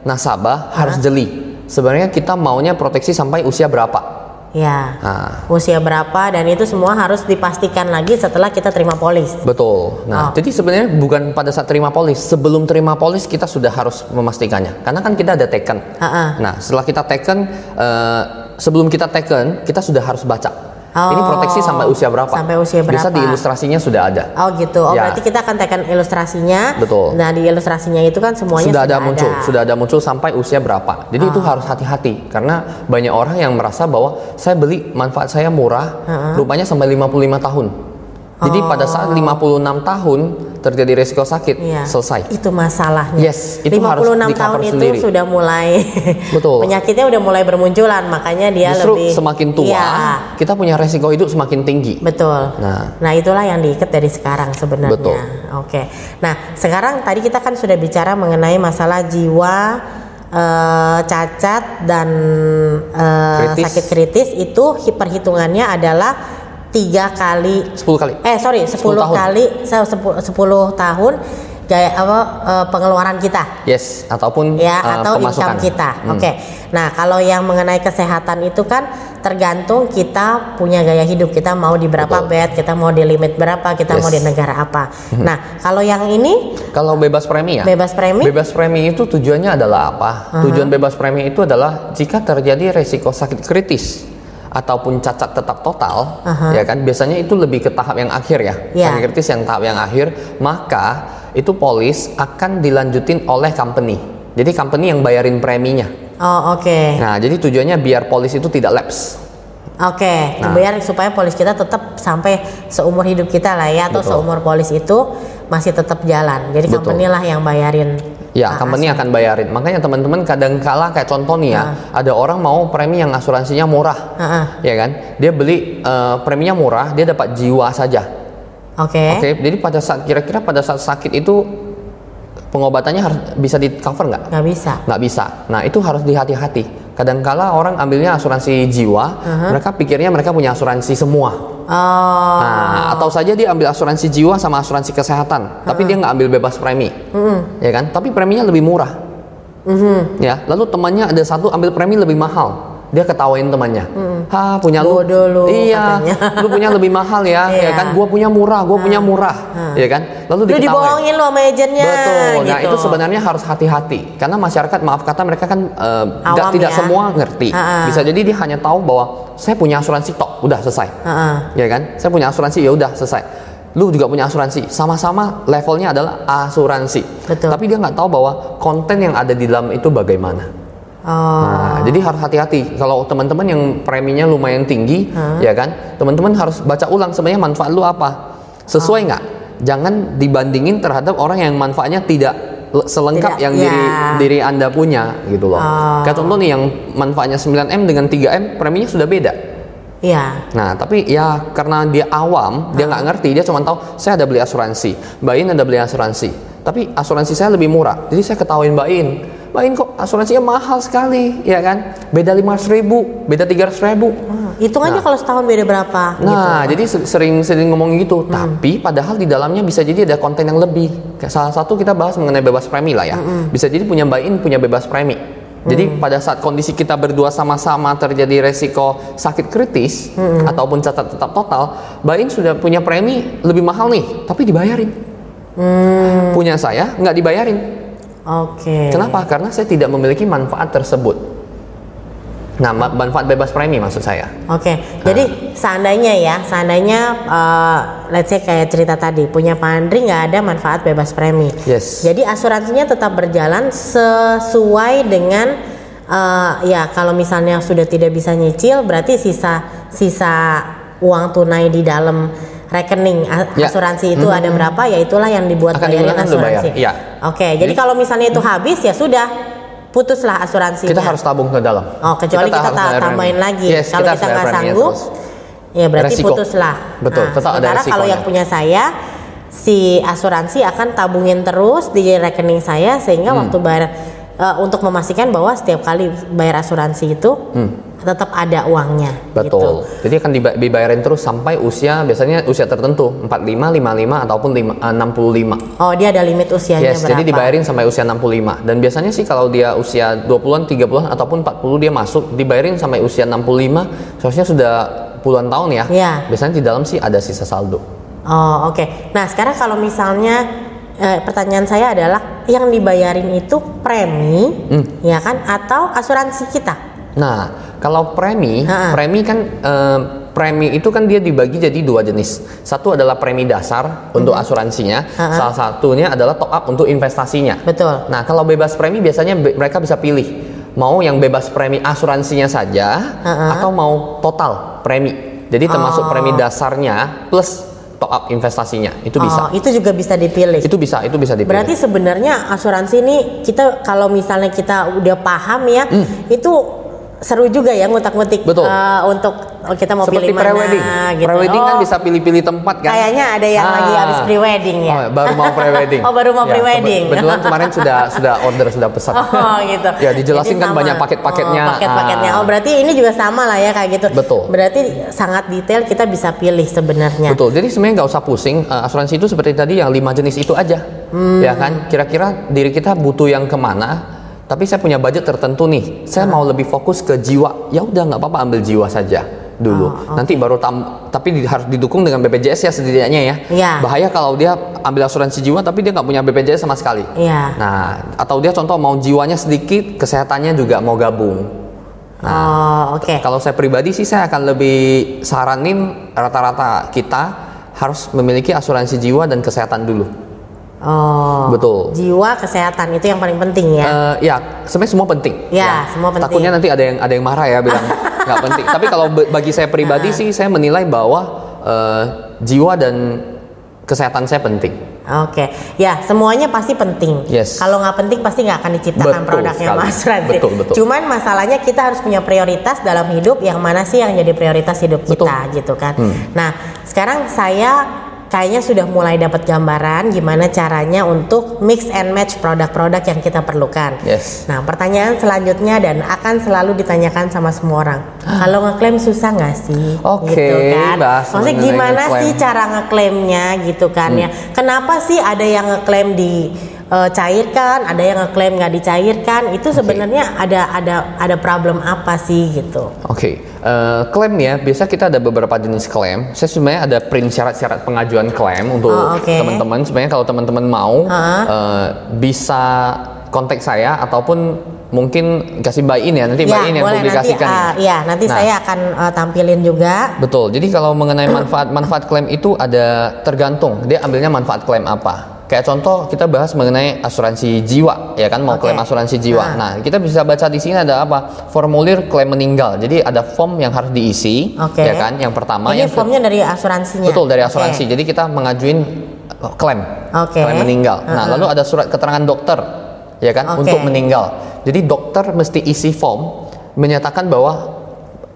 nasabah harus jeli. Sebenarnya kita maunya proteksi sampai usia berapa? Ya. Nah, Usia berapa dan itu semua harus dipastikan lagi setelah kita terima polis. betul. Oh. Nah, jadi sebenarnya bukan pada saat terima polis, sebelum terima polis kita sudah harus memastikannya. Karena kan kita ada taken. Ha-ha. Nah, setelah kita taken, eh, sebelum kita taken, kita sudah harus baca. Oh, Ini proteksi sampai usia berapa? sampai usia berapa? di ilustrasinya sudah ada. Oh gitu. Oh Ya. berarti kita akan tekan ilustrasinya. Betul. Nah di ilustrasinya itu kan semuanya sudah ada muncul, sudah ada muncul sampai usia berapa. Jadi itu Ah. harus hati-hati karena banyak orang yang merasa bahwa saya beli manfaat saya murah, rupanya sampai 55 tahun. Jadi pada saat 56 tahun terjadi resiko sakit, Iya. selesai. Itu masalahnya. Yes, itu harus 56 di-cover tahun itu sendiri. sudah mulai Betul. penyakitnya udah mulai bermunculan, makanya dia Justru lebih semakin tua, Iya, kita punya resiko hidup semakin tinggi. betul. Nah. Nah, itulah yang diikat dari sekarang sebenarnya. Betul. Oke. Nah, sekarang tadi kita kan sudah bicara mengenai masalah jiwa eh, cacat dan eh, Kritis. sakit kritis itu hi- perhitungannya adalah tiga kali 10 kali. eh sorry 10, 10 tahun. kali se- sepu- 10 tahun gaya apa eh, pengeluaran kita Yes, ataupun ya eh, atau pemasukan. income kita. Hmm. Oke. Nah, kalau yang mengenai kesehatan itu kan tergantung kita punya gaya hidup. Kita mau di berapa Betul. bed, kita mau di limit berapa, kita mau di Yes. negara apa. Nah, kalau yang ini Kalau bebas premi ya? bebas premi Bebas premi itu tujuannya adalah apa? Tujuan bebas premi itu adalah jika terjadi resiko sakit kritis ataupun cacat tetap total, Aha. ya kan biasanya itu lebih ke tahap yang akhir ya. Ya. Sakit kritis yang tahap yang akhir, maka itu polis akan dilanjutin oleh company. Jadi company yang bayarin preminya. Oh, oke. Nah, jadi tujuannya biar polis itu tidak lapse. Oke, Nah. biar supaya polis kita tetap sampai seumur hidup kita lah ya atau Betul. seumur polis itu masih tetap jalan. Jadi Betul. company lah yang bayarin. Ya, ah, company akan bayarin. Makanya teman-teman kadang kala kayak contoh nih ya, ada orang mau premi yang asuransinya murah. Ah, ah. Ya kan? Dia beli eh, preminya murah, dia dapat jiwa saja. Oke. Oke, jadi pada saat kira-kira pada saat sakit itu pengobatannya harus bisa di cover nggak? Nggak bisa. Nggak bisa. Nah itu harus dihati-hati. Kadangkala orang ambilnya asuransi jiwa, mereka pikirnya mereka punya asuransi semua. Oh. Nah, atau saja dia ambil asuransi jiwa sama asuransi kesehatan, tapi dia nggak ambil bebas premi, ya kan? Tapi preminya lebih murah, Mhm. ya. Lalu temannya ada satu ambil premi lebih mahal, dia ketawain temannya, ha punya lu, Bodoh lu, iya, katanya. lu punya lebih mahal ya, ya Iya. kan? Gua punya murah, gua punya murah, ya kan? Lalu Lu diketawain. dibohongin lu sama agentnya. Betul. Nah gitu. itu sebenarnya harus hati-hati karena masyarakat maaf kata mereka kan nggak- Awam tidak ya. semua ngerti. Bisa jadi dia hanya tahu bahwa saya punya asuransi tok, udah selesai. Heeh. Ya kan? Saya punya asuransi ya udah selesai. Lu juga punya asuransi, sama-sama levelnya adalah asuransi. Betul. Tapi dia nggak tahu bahwa konten yang ada di dalam itu bagaimana. Oh. Nah, jadi harus hati-hati. Kalau teman-teman yang preminya lumayan tinggi, ya kan, teman-teman harus baca ulang sebenarnya manfaat lu apa, sesuai nggak? Jangan dibandingin terhadap orang yang manfaatnya tidak le- selengkap Tidak, yang ya. diri diri anda punya gitu loh. Oh. Kayak contoh nih yang manfaatnya 9 m dengan 3 m preminya sudah beda. Iya. Nah, tapi ya karena dia awam, dia nggak ngerti, dia cuma tahu saya ada beli asuransi, Mbak In ada beli asuransi. Tapi asuransi saya lebih murah. Jadi saya ketawain Mbak In kok asuransinya mahal sekali, ya kan? Beda 500 ribu, beda 300 ribu. Hmm, Hitung aja kalau setahun beda berapa gitu. Nah, jadi se- sering-sering ngomong gitu. Tapi padahal di dalamnya bisa jadi ada konten yang lebih. Kayak salah satu kita bahas mengenai bebas premi lah ya. Bisa jadi punya Mbak In punya bebas premi. Jadi pada saat kondisi kita berdua sama-sama terjadi resiko sakit kritis ataupun catat tetap total, Mbak In sudah punya premi lebih mahal nih, tapi dibayarin. Hmm, Punya saya nggak dibayarin. Oke. Kenapa? Karena saya tidak memiliki manfaat tersebut. Nah, ma- manfaat bebas premi maksud saya. Oke, Nah. jadi seandainya ya, seandainya eh, let's say kayak cerita tadi punya Pak Andri nggak ada manfaat bebas premi. Yes. Jadi asuransinya tetap berjalan sesuai dengan eh, ya kalau misalnya sudah tidak bisa nyicil berarti sisa sisa uang tunai di dalam rekening Ya. asuransi itu ada berapa ya itulah yang dibuat Akan bayarin bayar, asuransi. iya. Oke, jadi, Jadi- kalau misalnya itu habis ya sudah putuslah asuransinya. Kita harus tabung ke dalam. Oh, kecuali kita, harus ta- bayar tambahin lagi. Yes, kalau kita kita nggak sanggup, ya berarti Resiko. putuslah. Betul, Nah, tetap ada kalau yang punya saya, si asuransi akan tabungin terus di rekening saya sehingga Hmm. waktu bayar eh, untuk memastikan bahwa setiap kali bayar asuransi itu tetap ada uangnya. Betul. Gitu. Jadi akan diba- dibayarin terus sampai usia biasanya usia tertentu 45, 55 ataupun lima- eh, 65. Oh, dia ada limit usianya Yes, berapa? jadi dibayarin sampai usia 65. Dan biasanya sih kalau dia usia 20-an, 30-an ataupun 40 dia masuk, dibayarin sampai usia 65, seharusnya sudah puluhan tahun ya. Iya. Biasanya di dalam sih ada sisa saldo. Oh, oke. Nah, sekarang kalau misalnya eh, pertanyaan saya adalah yang dibayarin itu premi, Hmm. ya kan, atau asuransi kita? Nah, kalau premi, Ha-ha. premi kan eh, premi itu kan dia dibagi jadi dua jenis. Satu adalah premi dasar untuk asuransinya, Ha-ha. salah satunya adalah top up untuk investasinya. Betul. Nah, kalau bebas premi biasanya be- mereka bisa pilih mau yang bebas premi asuransinya saja Ha-ha. atau mau total premi. Jadi termasuk Oh. premi dasarnya plus top up investasinya. Itu bisa. Oh, itu juga bisa dipilih. Itu bisa, itu bisa dipilih. Berarti sebenarnya asuransi ini kita kalau misalnya kita udah paham ya, itu seru juga ya ngutak-ngutik. Betul. eh, untuk kita mau Seperti pilih mana pre-wedding. gitu. Pre-wedding kan Oh, bisa pilih-pilih tempat kan. Kayaknya ada yang lagi Ah. habis pre-wedding ya. Oh, baru mau pre-wedding. Oh, baru mau Ya, pre-wedding. kebe- Kebetulan kemarin sudah sudah order sudah pesan. Oh gitu. Ya dijelasin Jadi kan sama. banyak paket-paketnya. Oh, paket-paketnya. Ah. Oh berarti ini juga sama lah ya kayak gitu. Betul. Berarti sangat detail kita bisa pilih sebenarnya. Betul. Jadi sebenarnya nggak usah pusing. Eh, asuransi itu seperti tadi yang lima jenis itu aja, Hmm. ya kan? Kira-kira diri kita butuh yang ke mana? Tapi saya punya budget tertentu nih. Saya Ah. mau lebih fokus ke jiwa. Ya udah nggak apa-apa ambil jiwa saja dulu. Oh, Nanti baru tam. Tapi di- harus didukung dengan BPJS ya setidaknya ya. Iya. Bahaya kalau dia ambil asuransi jiwa tapi dia nggak punya BPJS sama sekali. Iya. Nah, atau dia contoh mau jiwanya sedikit, kesehatannya juga mau gabung. oh oke. Kalau saya pribadi sih saya akan lebih saranin rata-rata kita harus memiliki asuransi jiwa dan kesehatan dulu. Oh. Betul. Jiwa kesehatan itu yang paling penting ya. Eh, ya, sebenarnya semua penting. Ya, semua penting. Takutnya nanti ada yang ada yang marah ya bilang nggak penting. Tapi kalau bagi saya pribadi sih saya menilai bahwa eh, jiwa dan kesehatan saya penting. Oke, ya semuanya pasti penting. Yes. Kalau nggak penting pasti nggak akan diciptakan Betul produknya sekali. Mas Asuransi. Betul, betul. Cuman masalahnya kita harus punya prioritas dalam hidup yang mana sih yang jadi prioritas hidup kita gitu kan. Hmm. Nah sekarang saya kayaknya sudah mulai dapat gambaran gimana caranya untuk mix and match produk-produk yang kita perlukan. Yes. Nah pertanyaan selanjutnya dan akan selalu ditanyakan sama semua orang. Kalau ngeklaim susah nggak sih? Oke, gitu kan. Maksudnya gimana ngeklaim. sih cara ngeklaimnya gitu kan Hmm. ya? Kenapa sih ada yang ngeklaim dicairkan, ada yang ngeklaim nggak dicairkan? Itu sebenarnya ada ada ada problem apa sih gitu? Oke, eh, klaim ya. Biasa kita ada beberapa jenis klaim. Saya sebenarnya ada print syarat-syarat pengajuan klaim untuk Oh, oke. teman-teman. Sebenarnya kalau teman-teman mau Ah. eh, bisa kontak saya ataupun mungkin kasih buy in ya. Nanti buy in yang boleh nanti publikasikan. ah, ya nanti Nah, saya akan ah, tampilin juga. Betul. Jadi kalau mengenai manfaat-manfaat klaim itu ada tergantung dia ambilnya manfaat klaim apa. Kayak contoh kita bahas mengenai asuransi jiwa, ya kan mau Oke. klaim asuransi jiwa. Ah. Nah, kita bisa baca di sini ada apa? Formulir klaim meninggal. Jadi ada form yang harus diisi, Oke. ya kan? Yang pertama Ini yang formnya dari asuransinya. betul dari asuransi. Jadi kita mengajuin uh, klaim, Oke. klaim meninggal. Nah, Uh-uh. lalu ada surat keterangan dokter, ya kan, Oke. untuk meninggal. Jadi dokter mesti isi form menyatakan bahwa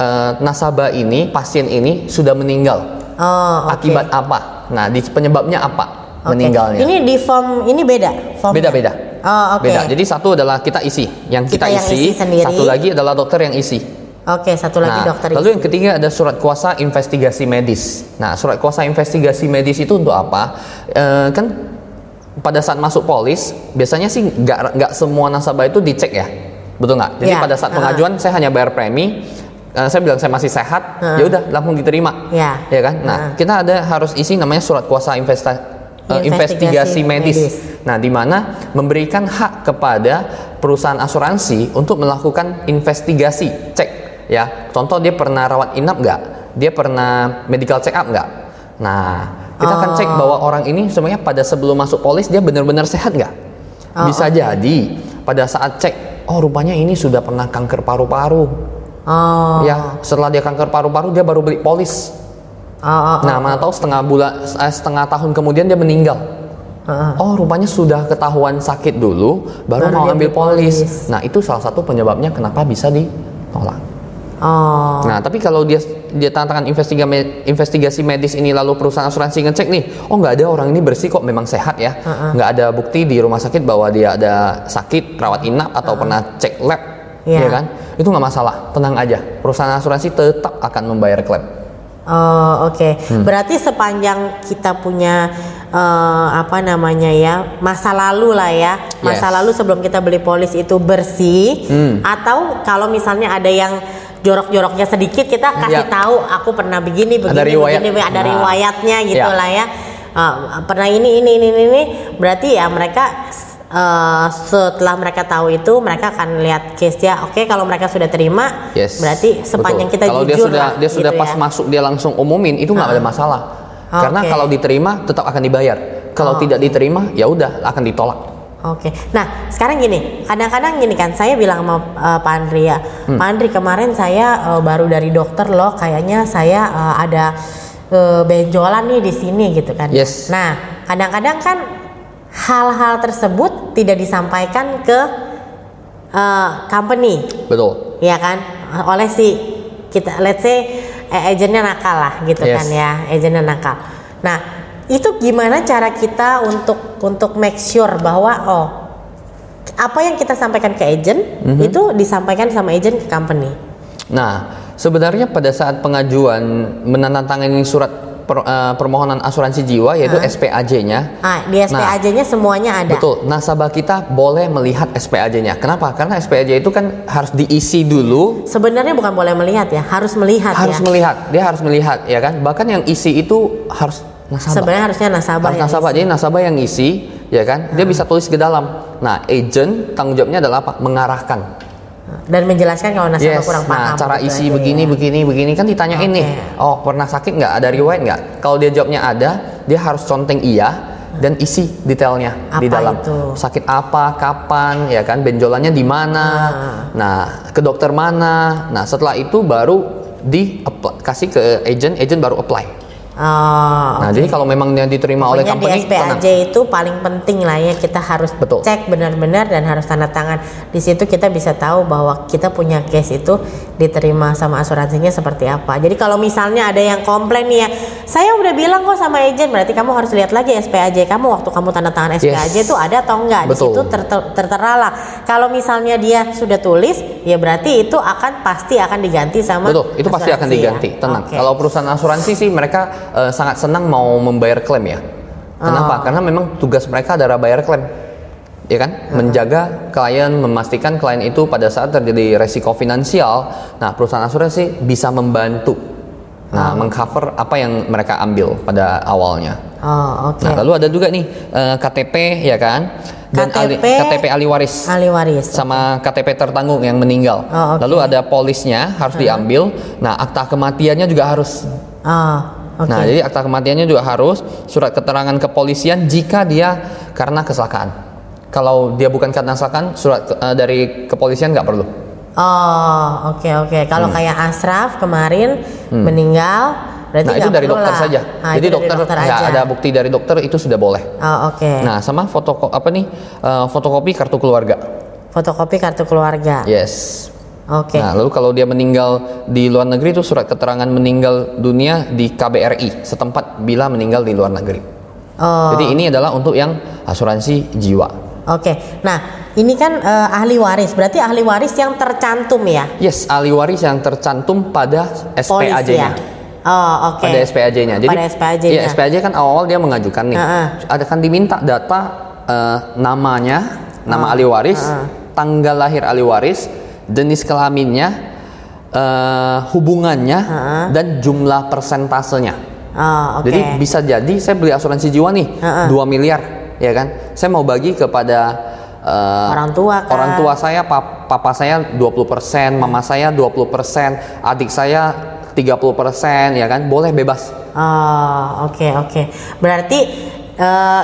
uh, nasabah ini, pasien ini sudah meninggal. Oh, oke. Akibat apa? Nah, di penyebabnya apa? Oke. Meninggalnya. Ini di form ini beda. formnya? Beda-beda. Oh oke. Beda. Jadi satu adalah kita isi, yang kita, Kita yang isi, isi sendiri. satu lagi adalah dokter yang isi. Oke satu lagi nah, dokter. lalu isi. yang ketiga ada surat kuasa investigasi medis. Nah, surat kuasa investigasi medis itu untuk apa? Eh, kan pada saat masuk polis biasanya sih nggak nggak semua nasabah itu dicek ya, betul nggak? Jadi Ya, pada saat pengajuan saya hanya bayar premi, eh, saya bilang saya masih sehat, Uh-uh. ya udah langsung diterima, Ya. ya kan? Nah, Uh-uh. kita ada harus isi namanya surat kuasa investa- eh, Investigasi investigasi medis. medis. Nah, di mana memberikan hak kepada perusahaan asuransi untuk melakukan investigasi, cek ya. Contoh dia pernah rawat inap nggak? Dia pernah medical check up nggak? Nah, kita akan cek Oh. bahwa orang ini sebenarnya pada sebelum masuk polis dia benar-benar sehat nggak? Oh, Bisa jadi pada saat cek, oh rupanya ini sudah pernah kanker paru-paru. Oh. Ya, setelah dia kanker paru-paru dia baru beli polis. Oh, oh, oh. Nah, mana tahu setengah bulan, eh, setengah tahun kemudian dia meninggal. Heeh. Oh, rupanya sudah ketahuan sakit dulu, baru, Baru mau ambil polis. polis. Nah, itu salah satu penyebabnya kenapa bisa ditolak. Oh. Nah, tapi kalau dia dia tantangan investigasi investigasi medis ini lalu perusahaan asuransi ngecek nih, oh nggak ada orang ini bersih kok, memang sehat ya, nggak ada bukti di rumah sakit bahwa dia ada sakit, rawat inap atau pernah cek lab, Iya. ya kan? Itu nggak masalah, tenang aja. Perusahaan asuransi tetap akan membayar klaim. Oh oke, Hmm. berarti sepanjang kita punya eh, apa namanya ya masa lalu lah ya, masa Yes. lalu sebelum kita beli polis itu bersih, Hmm. atau kalau misalnya ada yang jorok-joroknya sedikit kita kasih Ya. tahu aku pernah begini begini Ada riwayat. begini ada Nah. riwayatnya gitu Ya. lah ya, Eh, pernah ini ini ini, ini. berarti ya mereka eh, setelah mereka tahu itu mereka akan lihat case ya, oke kalau mereka sudah terima, Yes. berarti sepanjang betul. kita kalau dia jujur sudah lah, dia sudah gitu pas ya. masuk dia langsung umumin itu nggak ada masalah. Karena Oke. kalau diterima tetap akan dibayar. Kalau Oh, tidak diterima ya udah akan ditolak. Oke, nah sekarang gini, kadang-kadang gini kan, saya bilang sama uh, Pak Andri ya, Hmm. Pak Andri kemarin saya uh, baru dari dokter loh, kayaknya saya uh, ada uh, benjolan nih di sini gitu kan. Yes. Nah, kadang-kadang kan hal-hal tersebut tidak disampaikan ke uh, company, Betul. ya kan, oleh si kita, let's say eh, agentnya nakal lah gitu Yes. kan ya, agentnya nakal. Nah, itu gimana cara kita untuk untuk make sure bahwa oh apa yang kita sampaikan ke agent Mhm. itu disampaikan sama agent ke company. Nah, sebenarnya pada saat pengajuan menandatangani surat per- eh, permohonan asuransi jiwa yaitu SPAJ-nya. Ah, di SPAJ-nya semuanya ada. Nah. Betul, nasabah kita boleh melihat SPAJ-nya. Kenapa? Karena SPAJ itu kan harus diisi dulu, Sebenarnya bukan boleh melihat ya, harus melihat harus ya. melihat, dia harus melihat ya kan. Bahkan yang isi itu harus nasabah. Sebenarnya harusnya nasabah harus yang nasabah. isi. Jadi nasabah yang isi, ya kan? Dia bisa tulis ke dalam. Nah, agent tanggung jawabnya adalah apa? Mengarahkan. Dan menjelaskan kalau nasabah Yes. kurang paham. Nah, cara gitu isi aja begini, ya. begini, begini kan ditanyain nih. Oh, pernah sakit nggak? Ada riwayat nggak? Kalau dia jawabnya ada, dia harus conteng iya dan isi detailnya di Apa dalam. itu? Sakit apa, kapan, ya kan? Benjolannya di mana? Ah. Nah, ke dokter mana? Nah, setelah itu baru di apply- kasih ke agent, agent baru apply. Oh, Nah, jadi kalau memang yang diterima oleh Pokoknya di company, SPAJ tenang. itu paling penting lah ya kita harus Betul. cek benar-benar dan harus tanda tangan. Di situ kita bisa tahu bahwa kita punya case itu diterima sama asuransinya seperti apa. Jadi kalau misalnya ada yang komplain nih ya, saya udah bilang kok sama agent, berarti kamu harus lihat lagi SPAJ kamu waktu kamu tanda tangan SPAJ Yes. itu ada atau enggak. Di Betul. situ ter- tertera lah. Kalau misalnya dia sudah tulis, ya berarti itu akan pasti akan diganti sama Betul, itu pasti akan ya. diganti. Tenang. Oke. Kalau perusahaan asuransi sih mereka eh, sangat senang mau membayar klaim ya. Kenapa? Oh. Karena memang tugas mereka adalah bayar klaim. Ya kan? Menjaga klien, memastikan klien itu pada saat terjadi resiko finansial, nah perusahaan asuransi bisa membantu. Nah, mengcover apa yang mereka ambil pada awalnya. Oh, oke. Nah, lalu ada juga nih eh, KTP ya kan? Dan ali- KTP, KTP ahli waris ahli waris. sama KTP tertanggung yang meninggal. Oh, oke. Lalu ada polisnya harus diambil. Nah, akta kematiannya juga harus. Oh, oke. Nah, jadi akta kematiannya juga harus surat keterangan kepolisian jika dia karena kecelakaan. Kalau dia bukan karena kecelakaan, surat ke- eh, dari kepolisian nggak perlu. Oh, oke oke. Kalau Hmm. kayak Asraf kemarin meninggal, berarti Nah, itu dari dokter lah. saja. Ah, jadi dokter, dokter aja. ada bukti dari dokter itu sudah boleh. Oh, oke. Nah, sama foto apa nih? Eh, fotokopi kartu keluarga. Fotokopi kartu keluarga. Yes. Oke. Nah, lalu kalau dia meninggal di luar negeri itu surat keterangan meninggal dunia di KBRI setempat bila meninggal di luar negeri. Oh, Jadi ini adalah untuk yang asuransi jiwa. oke. Nah, ini kan eh, ahli waris. Berarti ahli waris yang tercantum ya? Yes, ahli waris yang tercantum pada Polis ya. SPAJ-nya. Oh, oke. Pada SPAJ-nya. Jadi Pada SPAJ-nya. Iya, SPAJ kan awal dia mengajukan nih. Heeh. Ada kan diminta data eh, namanya, nama ahli waris, tanggal lahir ahli waris, jenis kelaminnya, eh, hubungannya dan jumlah persentasenya. Oh, oke. Jadi bisa jadi saya beli asuransi jiwa nih Heeh. 2 miliar, ya kan? Saya mau bagi kepada eh, Orang tua kan? orang tua saya, pap- papa saya 20%, mama saya 20%, adik saya 30%, ya kan? Boleh bebas. Oh, oke oke. Berarti eh,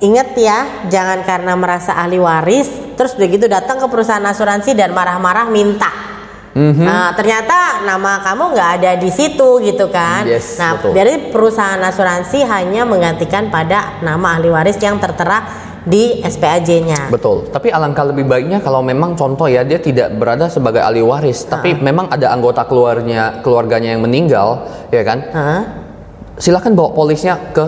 ingat ya, jangan karena merasa ahli waris, terus begitu datang ke perusahaan asuransi dan marah-marah minta. Mhm. Nah, ternyata nama kamu nggak ada di situ gitu kan? Yes, nah, betul. dari perusahaan asuransi hanya menggantikan pada nama ahli waris yang tertera di SPAJ-nya. Betul. Tapi alangkah lebih baiknya kalau memang contoh ya dia tidak berada sebagai ahli waris, tapi memang ada anggota keluarnya keluarganya yang meninggal, ya kan? Hah? Silakan bawa polisnya ke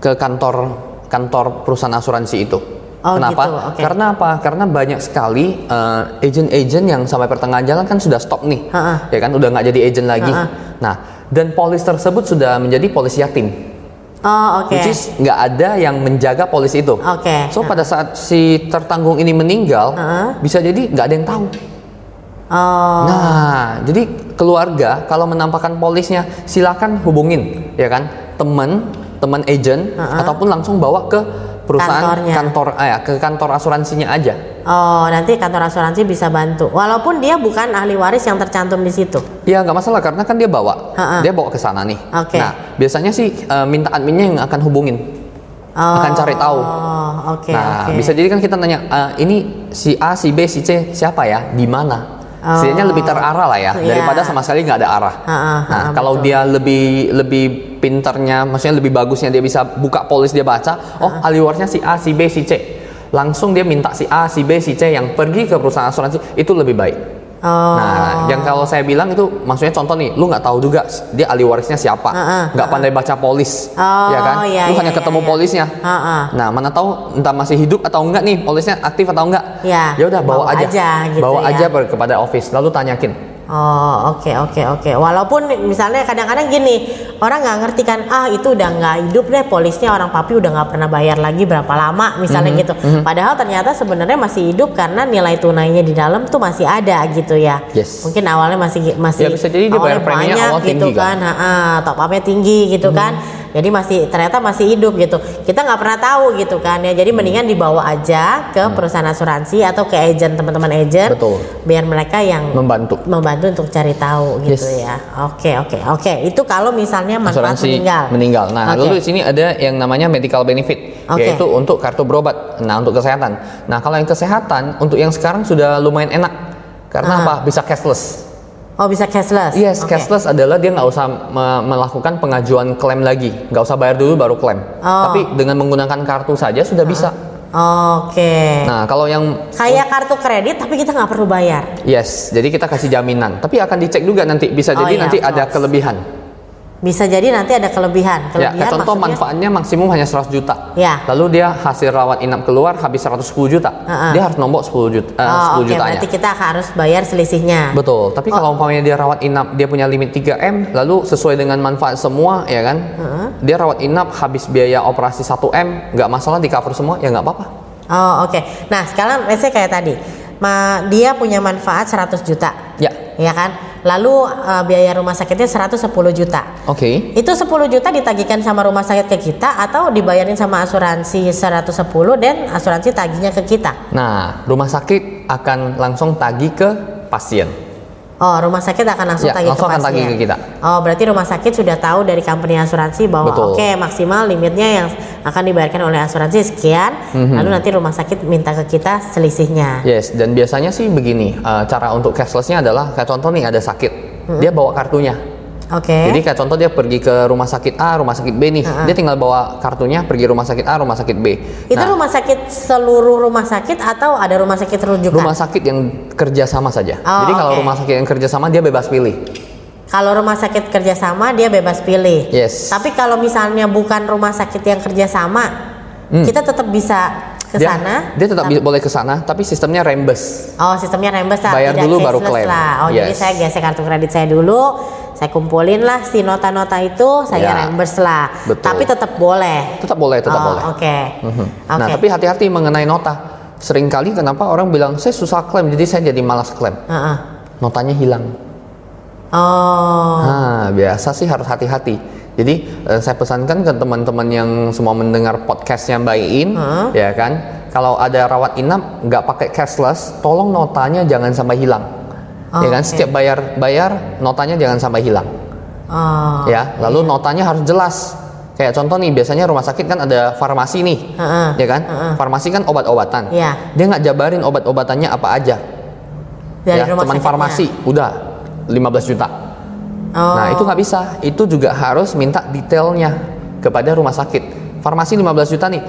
ke kantor kantor perusahaan asuransi itu. Oh, Kenapa? gitu, oke. Karena apa? Karena banyak sekali eh, agent-agent yang sampai pertengahan jalan kan sudah stop nih, Ha-ha. ya kan? Udah nggak jadi agent lagi. Ha-ha. Nah, dan polis tersebut sudah menjadi polis yatim. Oh, oke. Which is nggak ada yang menjaga polis itu. Oke. So pada saat si tertanggung ini meninggal, Heeh. bisa jadi nggak ada yang tahu. Oh, Nah, jadi keluarga kalau menampakkan polisnya silakan hubungin, ya kan, teman, teman agent ataupun langsung bawa ke perusahaan Kantornya. kantor, ya, ke kantor asuransinya aja. oh, nanti kantor asuransi bisa bantu. Walaupun dia bukan ahli waris yang tercantum di situ. Ya nggak masalah karena kan dia bawa, Ha-ha. dia bawa ke sana nih. Oke. Nah, biasanya sih eh, minta adminnya yang akan hubungin, Oh, akan cari tahu. oke, nah, oke. bisa jadi kan kita nanya, "Eh, ini si A, si B, si C siapa ya, di mana? Setidaknya lebih terarah lah ya, Iya. daripada sama sekali nggak ada arah. Ha-ha, nah, ha-ha, kalau dia lebih lebih pinternya, maksudnya lebih bagusnya dia bisa buka polis dia baca, oh ahli warisnya si A, si B, si C. Langsung dia minta si A, si B, si C yang pergi ke perusahaan asuransi itu lebih baik. Oh. Nah, yang kalau saya bilang itu maksudnya contoh nih, lu nggak tahu juga dia ahli warisnya siapa, Heeh, nggak pandai baca polis, Oh, ya kan? iya, lu iya, hanya iya, ketemu iya. polisnya. Heeh. Nah, mana tahu entah masih hidup atau enggak nih, polisnya aktif atau enggak. Ya, Ya udah bawa, bawa aja, aja gitu bawa ya. aja kepada office, lalu tanyakin. Oh oke oke oke. Walaupun misalnya kadang-kadang gini orang nggak ngerti kan ah itu udah nggak hidup deh polisnya orang papi udah nggak pernah bayar lagi berapa lama misalnya Mhm, gitu. Padahal ternyata sebenarnya masih hidup karena nilai tunainya di dalam tuh masih ada gitu ya. Yes. Mungkin awalnya masih masih Ya, bisa jadi dia awalnya banyak awal gitu tinggi kan. kan. Ha-ha, top upnya tinggi gitu kan. Jadi masih ternyata masih hidup gitu. Kita nggak pernah tahu gitu kan ya. Jadi mendingan dibawa aja ke perusahaan asuransi atau ke agent teman-teman agent. Betul. Biar mereka yang Membantu. membantu untuk cari tahu gitu Yes. ya. Oke oke oke. Itu kalau misalnya manfaat asuransi meninggal. Nah, Oke. lalu di sini ada yang namanya medical benefit, Oke. yaitu untuk kartu berobat. Nah, untuk kesehatan. Nah, kalau yang kesehatan untuk yang sekarang sudah lumayan enak. Karena Ah. apa? Bisa cashless. Oh bisa cashless. Yes, Oke. cashless adalah dia nggak usah me- melakukan pengajuan klaim lagi, nggak usah bayar dulu baru klaim. Oh. Tapi dengan menggunakan kartu saja sudah bisa. Oke. Nah, kalau yang Kayak kartu kredit tapi kita nggak perlu bayar. yes, jadi kita kasih jaminan. Tapi akan dicek juga nanti bisa Oh, jadi iya, nanti ada kelebihan. Bisa jadi nanti ada kelebihan. Ya, Kelebihan kayak contoh maksudnya- manfaatnya maksimum hanya 100 juta. Ya. Lalu dia hasil rawat inap keluar habis 110 juta. Heeh. Dia harus nombok 10 juta eh, Oh, 10 oke, jutanya. berarti kita harus bayar selisihnya. Betul. Tapi kalau umpamanya dia rawat inap, dia punya limit 3M, lalu sesuai dengan manfaat semua, ya kan? Dia rawat inap habis biaya operasi 1M, nggak masalah di cover semua, ya nggak apa-apa. Oh, oke. Nah, sekarang let's say kayak tadi. Ma, dia punya manfaat 100 juta. Ya. Ya kan? Lalu eh, biaya rumah sakitnya 110 juta. Oke. Itu 10 juta ditagihkan sama rumah sakit ke kita atau dibayarin sama asuransi 110 dan asuransi tagihnya ke kita? Nah, rumah sakit akan langsung tagih ke pasien. Oh, rumah sakit akan langsung Ya, tagih langsung ke akan pasien. tagih ke kita. Oh, berarti rumah sakit sudah tahu dari company asuransi bahwa oke maksimal limitnya yang akan dibayarkan oleh asuransi sekian, Mhm. lalu nanti rumah sakit minta ke kita selisihnya. Yes, dan biasanya sih begini, eh, cara untuk cashlessnya adalah kayak contoh nih ada sakit, dia bawa kartunya. Oke. Jadi kayak contoh dia pergi ke rumah sakit A, rumah sakit B nih, dia tinggal bawa kartunya pergi rumah sakit A, rumah sakit B. Itu Nah, rumah sakit seluruh rumah sakit atau ada rumah sakit rujukan? rumah sakit yang kerjasama saja. Oh, Jadi kalau oke. rumah sakit yang kerjasama dia bebas pilih. Kalau rumah sakit kerjasama dia bebas pilih. Yes. Tapi kalau misalnya bukan rumah sakit yang kerjasama, kita tetap bisa ke Hmm. Dia, sana. dia tetap bi- boleh ke sana, tapi sistemnya reimburse. Oh, sistemnya reimburse lah, Bayar tidak dulu baru klaim. lah. Oh, jadi Yes. saya gesek kartu kredit saya dulu, saya kumpulin lah si nota-nota itu, saya Ya. reimburse lah. Betul. Tapi tetap boleh. Tetap boleh, tetap oh, boleh. Oke. Mhm. Oke. Nah, tapi hati-hati mengenai nota. Seringkali kenapa orang bilang saya susah klaim, jadi saya jadi malas klaim. Heeh. Notanya hilang. Oh. Nah, biasa sih harus hati-hati. Jadi eh, saya pesankan ke teman-teman yang semua mendengar podcastnya Mbak Iin, ya kan, kalau ada rawat inap nggak pakai cashless, tolong notanya jangan sampai hilang. ya kan, Oke. setiap bayar bayar notanya jangan sampai hilang. Oh. ya, lalu notanya harus jelas. Kayak contoh nih, biasanya rumah sakit kan ada farmasi nih, Heeh. ya kan? Farmasi kan obat-obatan. Iya. Dia nggak jabarin obat-obatannya apa aja. Dari ya, rumah sakitnya. farmasi udah 15 juta. Oh. Nah, itu nggak bisa. Itu juga harus minta detailnya kepada rumah sakit. Farmasi 15 juta nih.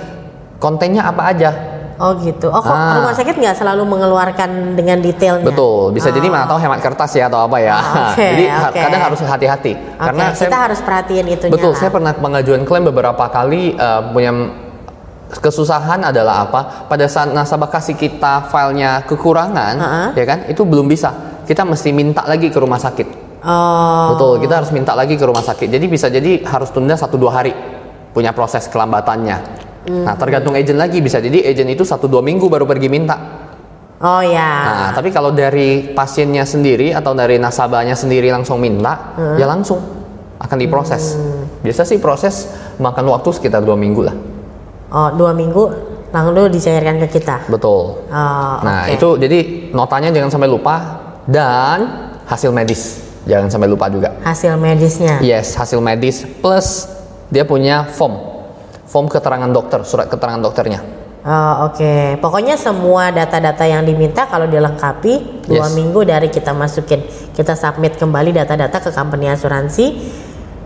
Kontennya apa aja? Oh gitu. Oh kok Ah. rumah sakit nggak selalu mengeluarkan dengan detailnya? Betul. Bisa jadi mana tahu hemat kertas ya atau apa ya. Ah, oke, jadi oke. kadang harus hati-hati. Oke, Karena kita saya harus perhatiin itunya Betul, lah. saya pernah pengajuan klaim beberapa kali eh, punya kesusahan adalah apa? Pada saat nasabah kasih kita filenya kekurangan, Ha-ha. ya kan? Itu belum bisa. Kita mesti minta lagi ke rumah sakit. Oh. Betul, kita harus minta lagi ke rumah sakit. Jadi bisa jadi harus tunda satu dua hari punya proses kelambatannya. Hmm. Nah tergantung agent lagi bisa jadi agent itu satu dua minggu baru pergi minta. Oh ya. Nah tapi kalau dari pasiennya sendiri atau dari nasabahnya sendiri langsung minta, ya langsung akan diproses. Hmm. Biasa sih proses makan waktu sekitar dua minggu lah. Oh dua minggu lalu dicairkan ke kita. Betul. Oh, Nah oke. itu jadi notanya jangan sampai lupa dan hasil medis jangan sampai lupa juga. hasil medisnya. Yes, hasil medis plus dia punya form. Form keterangan dokter, surat keterangan dokternya. Oh, Oke, pokoknya semua data-data yang diminta kalau dilengkapi dua Yes. minggu dari kita masukin, kita submit kembali data-data ke company asuransi.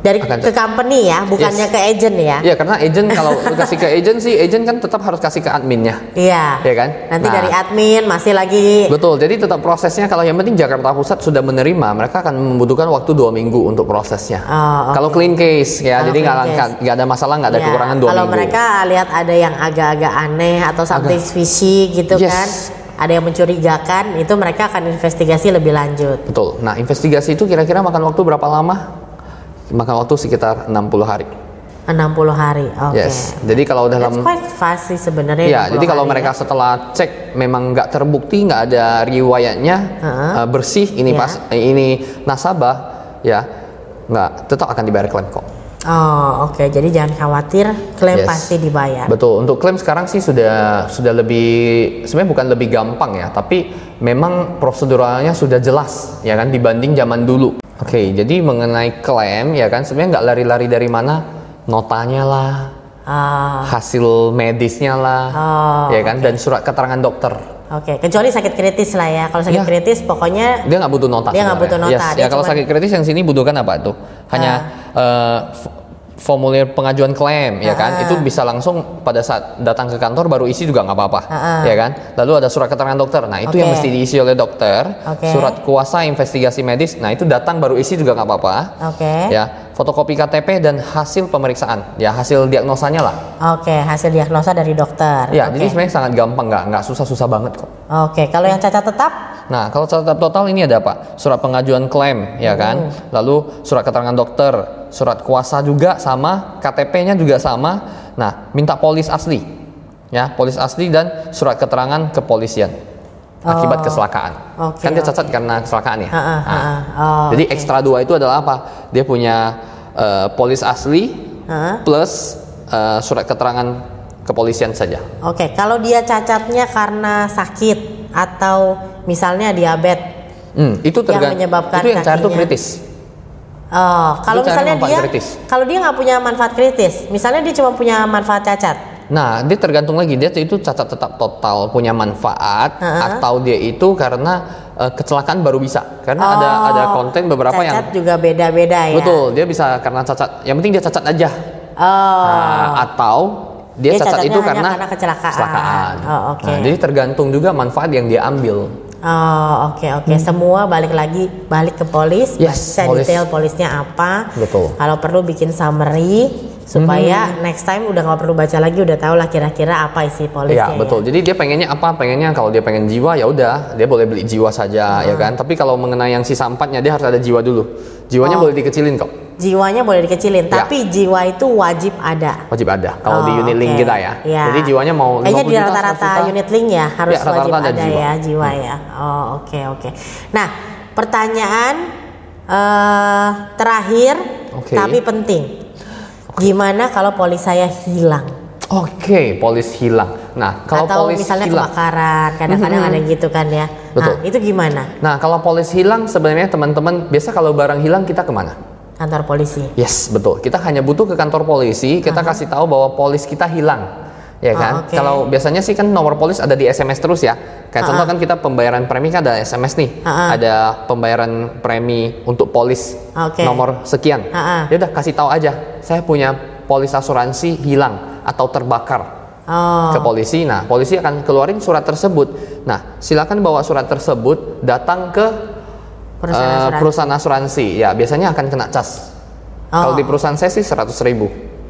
Dari akan ke company ya, bukannya Yes. ke agent ya? Iya, karena agent kalau kasih ke agent sih, agent kan tetap harus kasih ke adminnya. Iya. Iya kan? Nanti Nah. dari admin masih lagi Betul, jadi tetap prosesnya kalau yang penting Jakarta Pusat sudah menerima, mereka akan membutuhkan waktu dua minggu untuk prosesnya. Oh, oke. Kalau clean case ya, Kalau jadi nggak nggak ada masalah, nggak ada Ya, kekurangan dua Kalau minggu. mereka lihat ada yang agak-agak aneh atau something fishy gitu Yes. kan, ada yang mencurigakan, itu mereka akan investigasi lebih lanjut. Betul. Nah, investigasi itu kira-kira makan waktu berapa lama? Makan waktu sekitar 60 hari. 60 hari. Oke. Yes. Jadi kalau That's dalam quite fast sih sebenarnya. Ya, 60 jadi kalau mereka ya. setelah cek memang nggak terbukti, nggak ada riwayatnya Heeh. uh, bersih, ini Ya. pas eh, ini nasabah, ya nggak tetap akan dibayar klaim kok. Oh, oke. Jadi jangan khawatir, klaim Yes. pasti dibayar. Betul. Untuk klaim sekarang sih sudah sudah lebih sebenarnya bukan lebih gampang ya, tapi memang proseduralnya sudah jelas ya kan dibanding zaman dulu. Oke, jadi mengenai klaim ya kan sebenarnya nggak lari-lari dari mana notanya lah, Ah, hasil medisnya lah, Oh, ya kan dan surat keterangan dokter. oke. Kecuali sakit kritis lah ya. Kalau sakit Ya. kritis pokoknya Dia nggak butuh nota. Dia nggak butuh nota, Yes, dia Ya kalau cuman- sakit kritis yang sini butuhkan apa tuh? Hanya eh, f- formulir pengajuan klaim ya kan Ah. itu bisa langsung pada saat datang ke kantor baru isi juga nggak apa-apa Ah. ya kan lalu ada surat keterangan dokter nah itu yang Oke. mesti diisi oleh dokter Oke. surat kuasa investigasi medis nah itu datang baru isi juga nggak apa-apa Oke. ya fotokopi KTP dan hasil pemeriksaan ya hasil diagnosanya lah Oke, hasil diagnosa dari dokter. ya Oke. jadi sebenarnya sangat gampang nggak nggak susah-susah banget kok Oke, kalau yang cacat tetap? Nah, kalau catat total ini ada apa? Surat pengajuan klaim, ya kan? Lalu surat keterangan dokter, surat kuasa juga sama, KTP-nya juga sama. Nah, minta polis asli. Ya, polis asli dan surat keterangan kepolisian akibat kecelakaan. Oke, kan dia cacat karena kecelakaan ya. Ha, ha, ha, ha. Oh, jadi oke. ekstra dua itu adalah apa? Dia punya eh, polis asli Ha? plus eh, surat keterangan kepolisian saja. Oke, kalau dia cacatnya karena sakit atau misalnya diabetes. Hmm, itu tergantung. menyebabkan itu yang cacat itu kakinya. kritis. Oh, kalau misalnya dia kritis. kalau dia nggak punya manfaat kritis, misalnya dia cuma punya manfaat cacat. Nah, dia tergantung lagi dia itu cacat tetap total punya manfaat Ha-ha. atau dia itu karena eh, kecelakaan baru bisa. Karena ada Oh, ada konten beberapa yang cacat juga beda-beda ya. betul, dia bisa karena cacat. Yang penting dia cacat aja. Oh. Nah, atau dia, Dia cacat itu karena, karena kecelakaan. kecelakaan. Oh, oke. Nah, jadi tergantung juga manfaat yang dia ambil. Oh, oke oke. Semua balik lagi balik ke polis, Yes, baca polis. detail polisnya apa. Betul. Kalau perlu bikin summary supaya Hmm. next time udah nggak perlu baca lagi, udah tahu lah kira-kira apa isi polisnya. Iya betul. Jadi dia pengennya apa? Pengennya kalau dia pengen jiwa ya udah dia boleh beli jiwa saja ya kan. Tapi kalau mengenai yang sisa empatnya dia harus ada jiwa dulu. Jiwanya Oh. boleh dikecilin kok. Jiwanya boleh dikecilin, Ya. tapi jiwa itu wajib ada. Wajib ada kalau di Oh, unit link oke. kita ya. Iya. Jadi jiwanya mau 50 Kayaknya di rata-rata 100 juta. unit link ya harus Ya, rata-rata wajib ada ada, jiwa. ya jiwa ya. Oh oke oke. Nah pertanyaan eh terakhir Oke. tapi penting. Gimana kalau polis saya hilang? Oke, polis hilang. Nah, kalau Atau polis misalnya hilang. kebakaran, kadang-kadang ada gitu kan ya. Betul. Nah itu gimana? Nah, kalau polis hilang sebenarnya teman-teman biasa kalau barang hilang kita ke mana? Kantor polisi. Yes, betul. Kita hanya butuh ke kantor polisi, kita kasih tahu bahwa polis kita hilang. Ya Oh, kan? oke. Kalau biasanya sih kan nomor polis ada di SMS terus ya. Kayak contoh kan kita pembayaran premi kan ada SMS nih. Ah. Ada pembayaran premi untuk polis Oke. nomor sekian. Ah. Ya udah kasih tahu aja, saya punya polis asuransi hilang atau terbakar. Oh. ke polisi. Nah, polisi akan keluarin surat tersebut. Nah, silakan bawa surat tersebut datang ke Perusahaan eh, asuransi. perusahaan asuransi. Ya, biasanya akan kena cas. Kalau Oh. di perusahaan saya sih 100 ribu.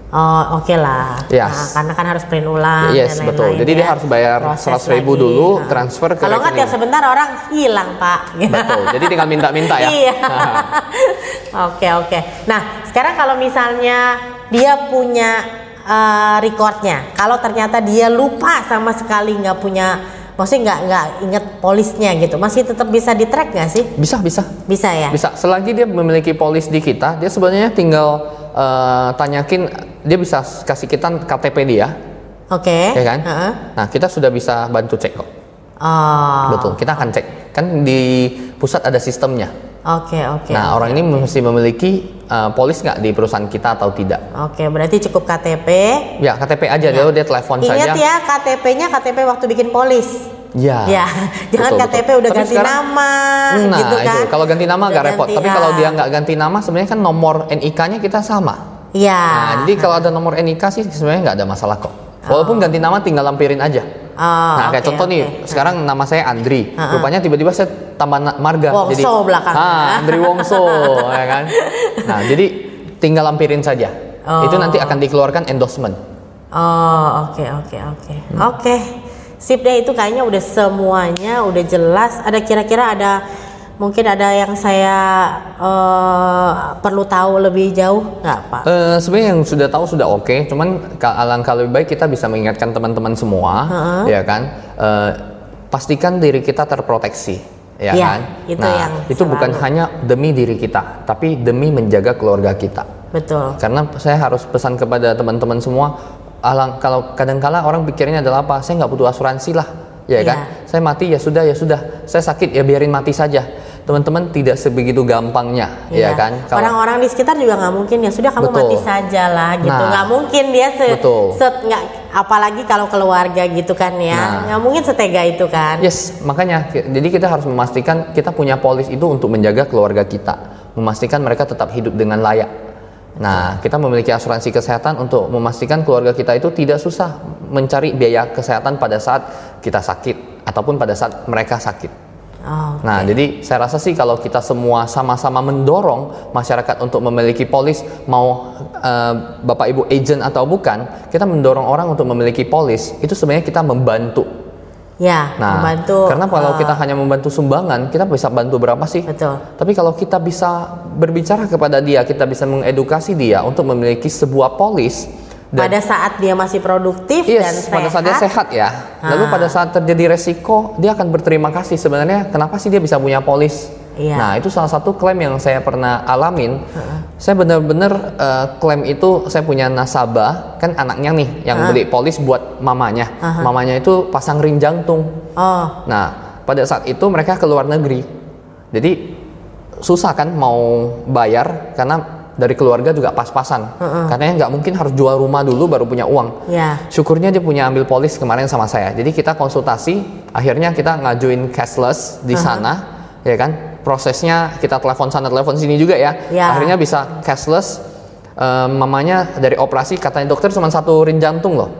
Oh oke lah. Yes. Nah, karena kan harus print ulang. Yes, dan betul. lain-lain Jadi ya. dia harus bayar Proses 100.000 lagi. dulu, Nah. transfer ke Kalau nggak tiap sebentar orang hilang pak. Betul. Jadi tinggal minta-minta ya. Iya. Oke oke. Nah sekarang kalau misalnya dia punya eh, recordnya, kalau ternyata dia lupa sama sekali nggak punya, maksudnya nggak nggak inget polisnya gitu, masih tetap bisa di track nggak sih? Bisa, bisa. Bisa ya. Bisa. Selagi dia memiliki polis di kita, dia sebenarnya tinggal eh, tanyakin dia bisa kasih kita KTP dia, Oke. ya kan? Heeh. Nah, kita sudah bisa bantu cek kok. Oh. Betul. Kita akan cek. Kan di pusat ada sistemnya. Oke oke. nah, orang ini mesti memiliki uh, polis nggak di perusahaan kita atau tidak? Oke berarti cukup KTP. Ya, KTP aja dia dia telepon Ingat saja. ya KTP-nya KTP waktu bikin polis. Ya. Ya, jangan Betul, KTP betul. udah Tapi ganti sekarang- nama Nah, gitu kan. itu kalau ganti nama Udah agak repot. ganti, Tapi kalau ah. dia nggak ganti nama, sebenarnya kan nomor NIK-nya kita sama. Iya. Nah, jadi kalau ada nomor NIK sih sebenarnya nggak ada masalah kok. Walaupun ganti nama tinggal lampirin aja. Oh, nah, kayak contoh nih, oke. sekarang nama saya Andri. Rupanya tiba-tiba saya tambah marga. Wongso jadi, belakang. Ah, Andri Wongso, ya kan. Nah, jadi tinggal lampirin saja. Oh. Itu nanti akan dikeluarkan endorsement. Oh, oke oke oke. Hmm. Oke. Sip deh itu kayaknya udah semuanya udah jelas. Ada kira-kira ada mungkin ada yang saya eh, perlu tahu lebih jauh nggak Pak? Eh, sebenarnya yang sudah tahu sudah oke, cuman ka- alangkah lebih baik kita bisa mengingatkan teman-teman semua, ya kan, Eh, pastikan diri kita terproteksi, ya Iya, kan. itu nah, yang itu bukan selalu. hanya demi diri kita, tapi demi menjaga keluarga kita. Betul. Karena saya harus pesan kepada teman-teman semua, alang kalau kadang-kala orang pikirnya adalah apa? Saya nggak butuh asuransi lah, ya Iya. kan? Saya mati ya sudah ya sudah, saya sakit ya biarin mati saja. Teman-teman tidak sebegitu gampangnya, ya Iya. kan? Kalau- Orang-orang di sekitar juga nggak mungkin ya sudah kamu Betul. mati saja lah gitu Nah. nggak mungkin dia se, Betul. se- nggak apalagi kalau keluarga gitu kan ya Nah. nggak mungkin setega itu kan Yes, makanya jadi kita harus memastikan kita punya polis itu untuk menjaga keluarga kita, memastikan mereka tetap hidup dengan layak. Nah, kita memiliki asuransi kesehatan untuk memastikan keluarga kita itu tidak susah mencari biaya kesehatan pada saat kita sakit ataupun pada saat mereka sakit. Oh, Nah, jadi saya rasa sih kalau kita semua sama-sama mendorong masyarakat untuk memiliki polis, mau eh, Bapak Ibu agent atau bukan, kita mendorong orang untuk memiliki polis, itu sebenarnya kita membantu. ya Nah, membantu karena kalau eh, kita hanya membantu sumbangan, kita bisa bantu berapa sih? betul Tapi kalau kita bisa berbicara kepada dia, kita bisa mengedukasi dia untuk memiliki sebuah polis dan pada saat dia masih produktif dan Yes, sehat, pada saat dia sehat ya. Lalu Ah. pada saat terjadi resiko, dia akan berterima kasih. Sebenarnya kenapa sih dia bisa punya polis? Iya. Nah, itu salah satu klaim yang saya pernah alamin. Saya benar-benar eh, klaim itu saya punya nasabah, kan anaknya nih yang beli polis buat mamanya. Mamanya itu pasang ring jantung. oh Nah, pada saat itu mereka ke luar negeri. Jadi susah kan mau bayar karena dari keluarga juga pas-pasan. Katanya nggak mungkin harus jual rumah dulu baru punya uang. ya Syukurnya dia punya ambil polis kemarin sama saya. Jadi kita konsultasi, akhirnya kita ngajuin cashless di sana, ya kan? Prosesnya kita telepon sana telepon sini juga ya. Ya. Akhirnya bisa cashless. Eh, mamanya dari operasi katanya dokter cuma satu ring jantung loh.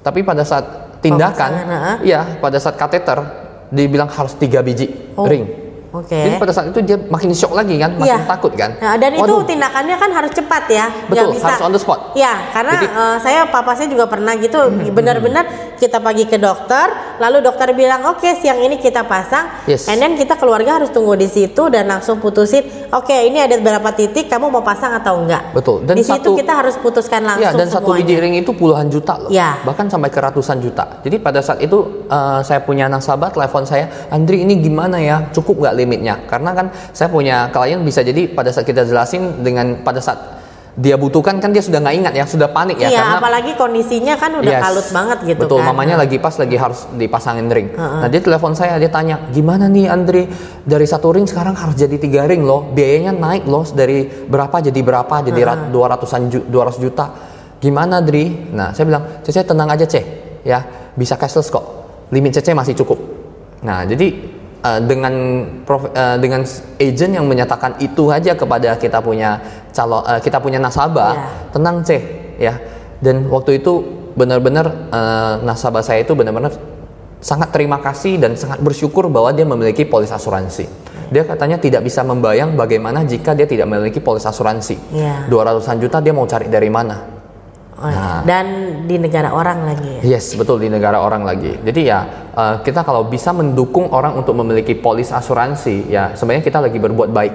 Tapi pada saat tindakan, iya pada saat kateter dibilang harus tiga biji Oh. ring. Oke Jadi pada saat itu dia makin shock lagi kan, makin Iya. takut kan. Nah, dan itu Waduh, tindakannya kan harus cepat ya. Betul, bisa. harus on the spot. Ya, karena Jadi- eh, saya papa saya juga pernah gitu, benar-benar kita pergi ke dokter, lalu dokter bilang oke siang ini kita pasang, Yes. and then kita keluarga harus tunggu di situ dan langsung putusin, oke ini ada berapa titik, kamu mau pasang atau enggak? Betul. Dan di situ satu- kita harus putuskan langsung Iya, dan satu semuanya. biji ring itu puluhan juta loh. Ya. Bahkan sampai ke ratusan juta. Jadi pada saat itu eh, saya punya nasabah telepon saya, Andri ini gimana ya? Cukup nggak limitnya? Karena kan saya punya klien bisa jadi pada saat kita jelasin dengan pada saat dia butuhkan kan dia sudah nggak ingat ya, sudah panik ya Iya, karena apalagi kondisinya kan udah Yes. kalut banget gitu Betul, kan. mamanya lagi pas lagi harus dipasangin ring. Nah dia telepon saya, dia tanya, gimana nih Andri dari satu ring sekarang harus jadi tiga ring loh, biayanya naik loh dari berapa jadi berapa, jadi dua ratusan ju- 200 juta. Gimana Dri? Nah saya bilang, Cece tenang aja Ceh, ya bisa cashless kok, limit Cece masih cukup. Nah jadi eh, dengan prof- eh, dengan agent yang menyatakan itu aja kepada kita punya calon eh, kita punya nasabah, Iya. tenang Ceh, ya. Dan waktu itu benar-benar eh, nasabah saya itu benar-benar sangat terima kasih dan sangat bersyukur bahwa dia memiliki polis asuransi. Dia katanya tidak bisa membayang bagaimana jika dia tidak memiliki polis asuransi. Iya. 200-an juta dia mau cari dari mana? Oh, iya. Nah. Dan di negara orang lagi ya. Yes, betul di negara orang lagi. Jadi ya eh, kita kalau bisa mendukung orang untuk memiliki polis asuransi, ya sebenarnya kita lagi berbuat baik.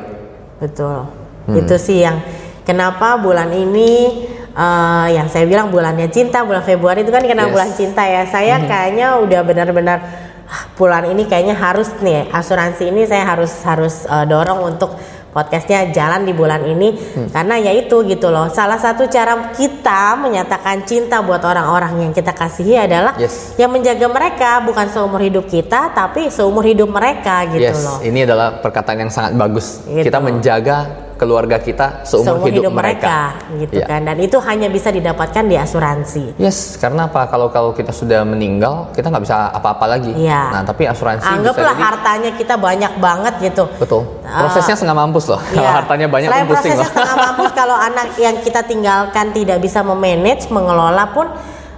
Betul. Hmm. Itu sih yang kenapa bulan ini eh, yang saya bilang bulannya cinta, bulan Februari itu kan kena Yes. bulan cinta ya. Saya kayaknya udah benar-benar ah, bulan ini kayaknya harus nih asuransi ini saya harus harus eh, dorong untuk podcastnya jalan di bulan ini Hmm. karena ya itu gitu loh salah satu cara kita menyatakan cinta buat orang-orang yang kita kasihi adalah Yes. yang menjaga mereka bukan seumur hidup kita tapi seumur hidup mereka gitu yes, loh ini adalah perkataan yang sangat bagus. Gitu. Kita menjaga keluarga kita seumur, seumur hidup, hidup mereka, gitu Iya. kan dan itu hanya bisa didapatkan di asuransi Yes, karena apa? Kalau kalau kita sudah meninggal, kita nggak bisa apa-apa lagi. Iya. Nah, tapi asuransi anggaplah bisa jadi hartanya kita banyak banget gitu betul. Prosesnya setengah mampus loh. Kalau Iya. hartanya banyak Selain pusing prosesnya loh. setengah mampus kalau anak yang kita tinggalkan tidak bisa memanage, mengelola pun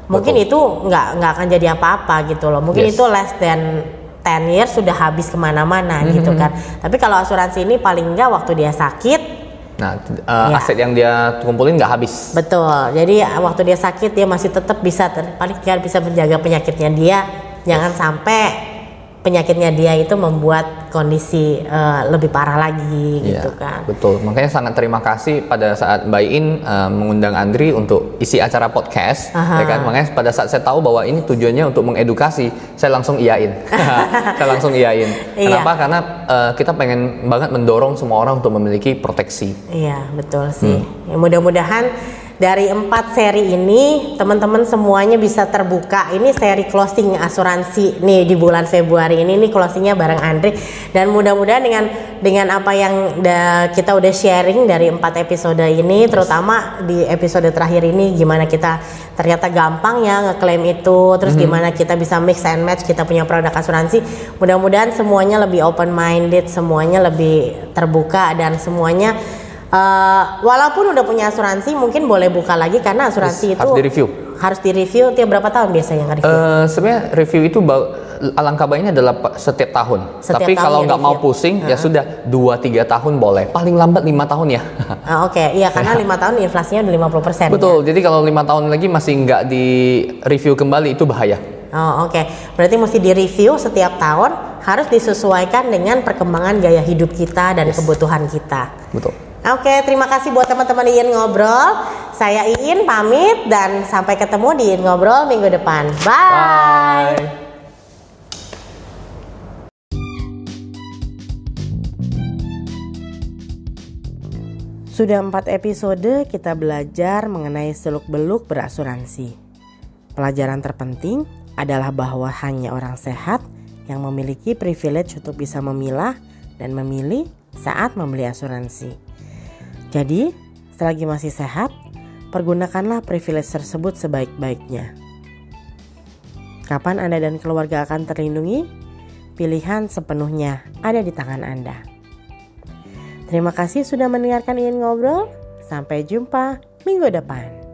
mungkin Betul. itu nggak nggak akan jadi apa-apa gitu loh. Mungkin Yes. itu less than 10 years sudah habis ke mana-mana Mm-hmm. gitu kan. Tapi kalau asuransi ini paling nggak waktu dia sakit, Nah, eh, Iya. aset yang dia kumpulin nggak habis. betul. Jadi waktu dia sakit dia masih tetap bisa paling nggak bisa menjaga penyakitnya dia. Jangan sampai penyakitnya dia itu membuat kondisi eh, lebih parah lagi gitu Iya, kan. Betul. Makanya sangat terima kasih pada saat Mbak In eh, mengundang Andri untuk isi acara podcast, Aha. ya kan? Makanya pada saat saya tahu bahwa ini tujuannya untuk mengedukasi, saya langsung iyain. saya langsung iyain. Iya. Kenapa? Karena eh, kita pengen banget mendorong semua orang untuk memiliki proteksi. Iya betul sih. Hmm. Ya, mudah-mudahan dari empat seri ini teman-teman semuanya bisa terbuka. Ini seri closing asuransi nih di bulan Februari ini nih closingnya bareng Andri dan mudah-mudahan dengan dengan apa yang da- kita udah sharing dari empat episode ini, terutama di episode terakhir ini gimana kita ternyata gampang ya ngeklaim itu, terus gimana kita bisa mix and match kita punya produk asuransi. Mudah-mudahan semuanya lebih open minded, semuanya lebih terbuka dan semuanya Eh, walaupun udah punya asuransi mungkin boleh buka lagi karena asuransi Yes, itu harus direview. harus direview tiap berapa tahun biasanya nggak review? Eh, sebenarnya review itu alangkah baiknya adalah setiap tahun. Setiap Tapi tahun kalau ya nggak mau pusing ya sudah 2-3 tahun boleh. Paling lambat lima tahun ya. Ah, Oke, iya karena lima tahun inflasinya udah 50 persen. Betul. Jadi kalau lima tahun lagi masih nggak di review kembali itu bahaya. Oh oke, berarti mesti direview setiap tahun harus disesuaikan dengan perkembangan gaya hidup kita dan kebutuhan kita. Betul. Oke, terima kasih buat teman-teman Iin Ngobrol. Saya Iin pamit dan sampai ketemu di Iin Ngobrol minggu depan. Bye. Bye. Sudah empat episode kita belajar mengenai seluk-beluk berasuransi. Pelajaran terpenting adalah bahwa hanya orang sehat yang memiliki privilege untuk bisa memilah dan memilih saat membeli asuransi. Jadi, selagi masih sehat, pergunakanlah privilege tersebut sebaik-baiknya. Kapan Anda dan keluarga akan terlindungi? Pilihan sepenuhnya ada di tangan Anda. Terima kasih sudah mendengarkan ingin ngobrol. Sampai jumpa minggu depan.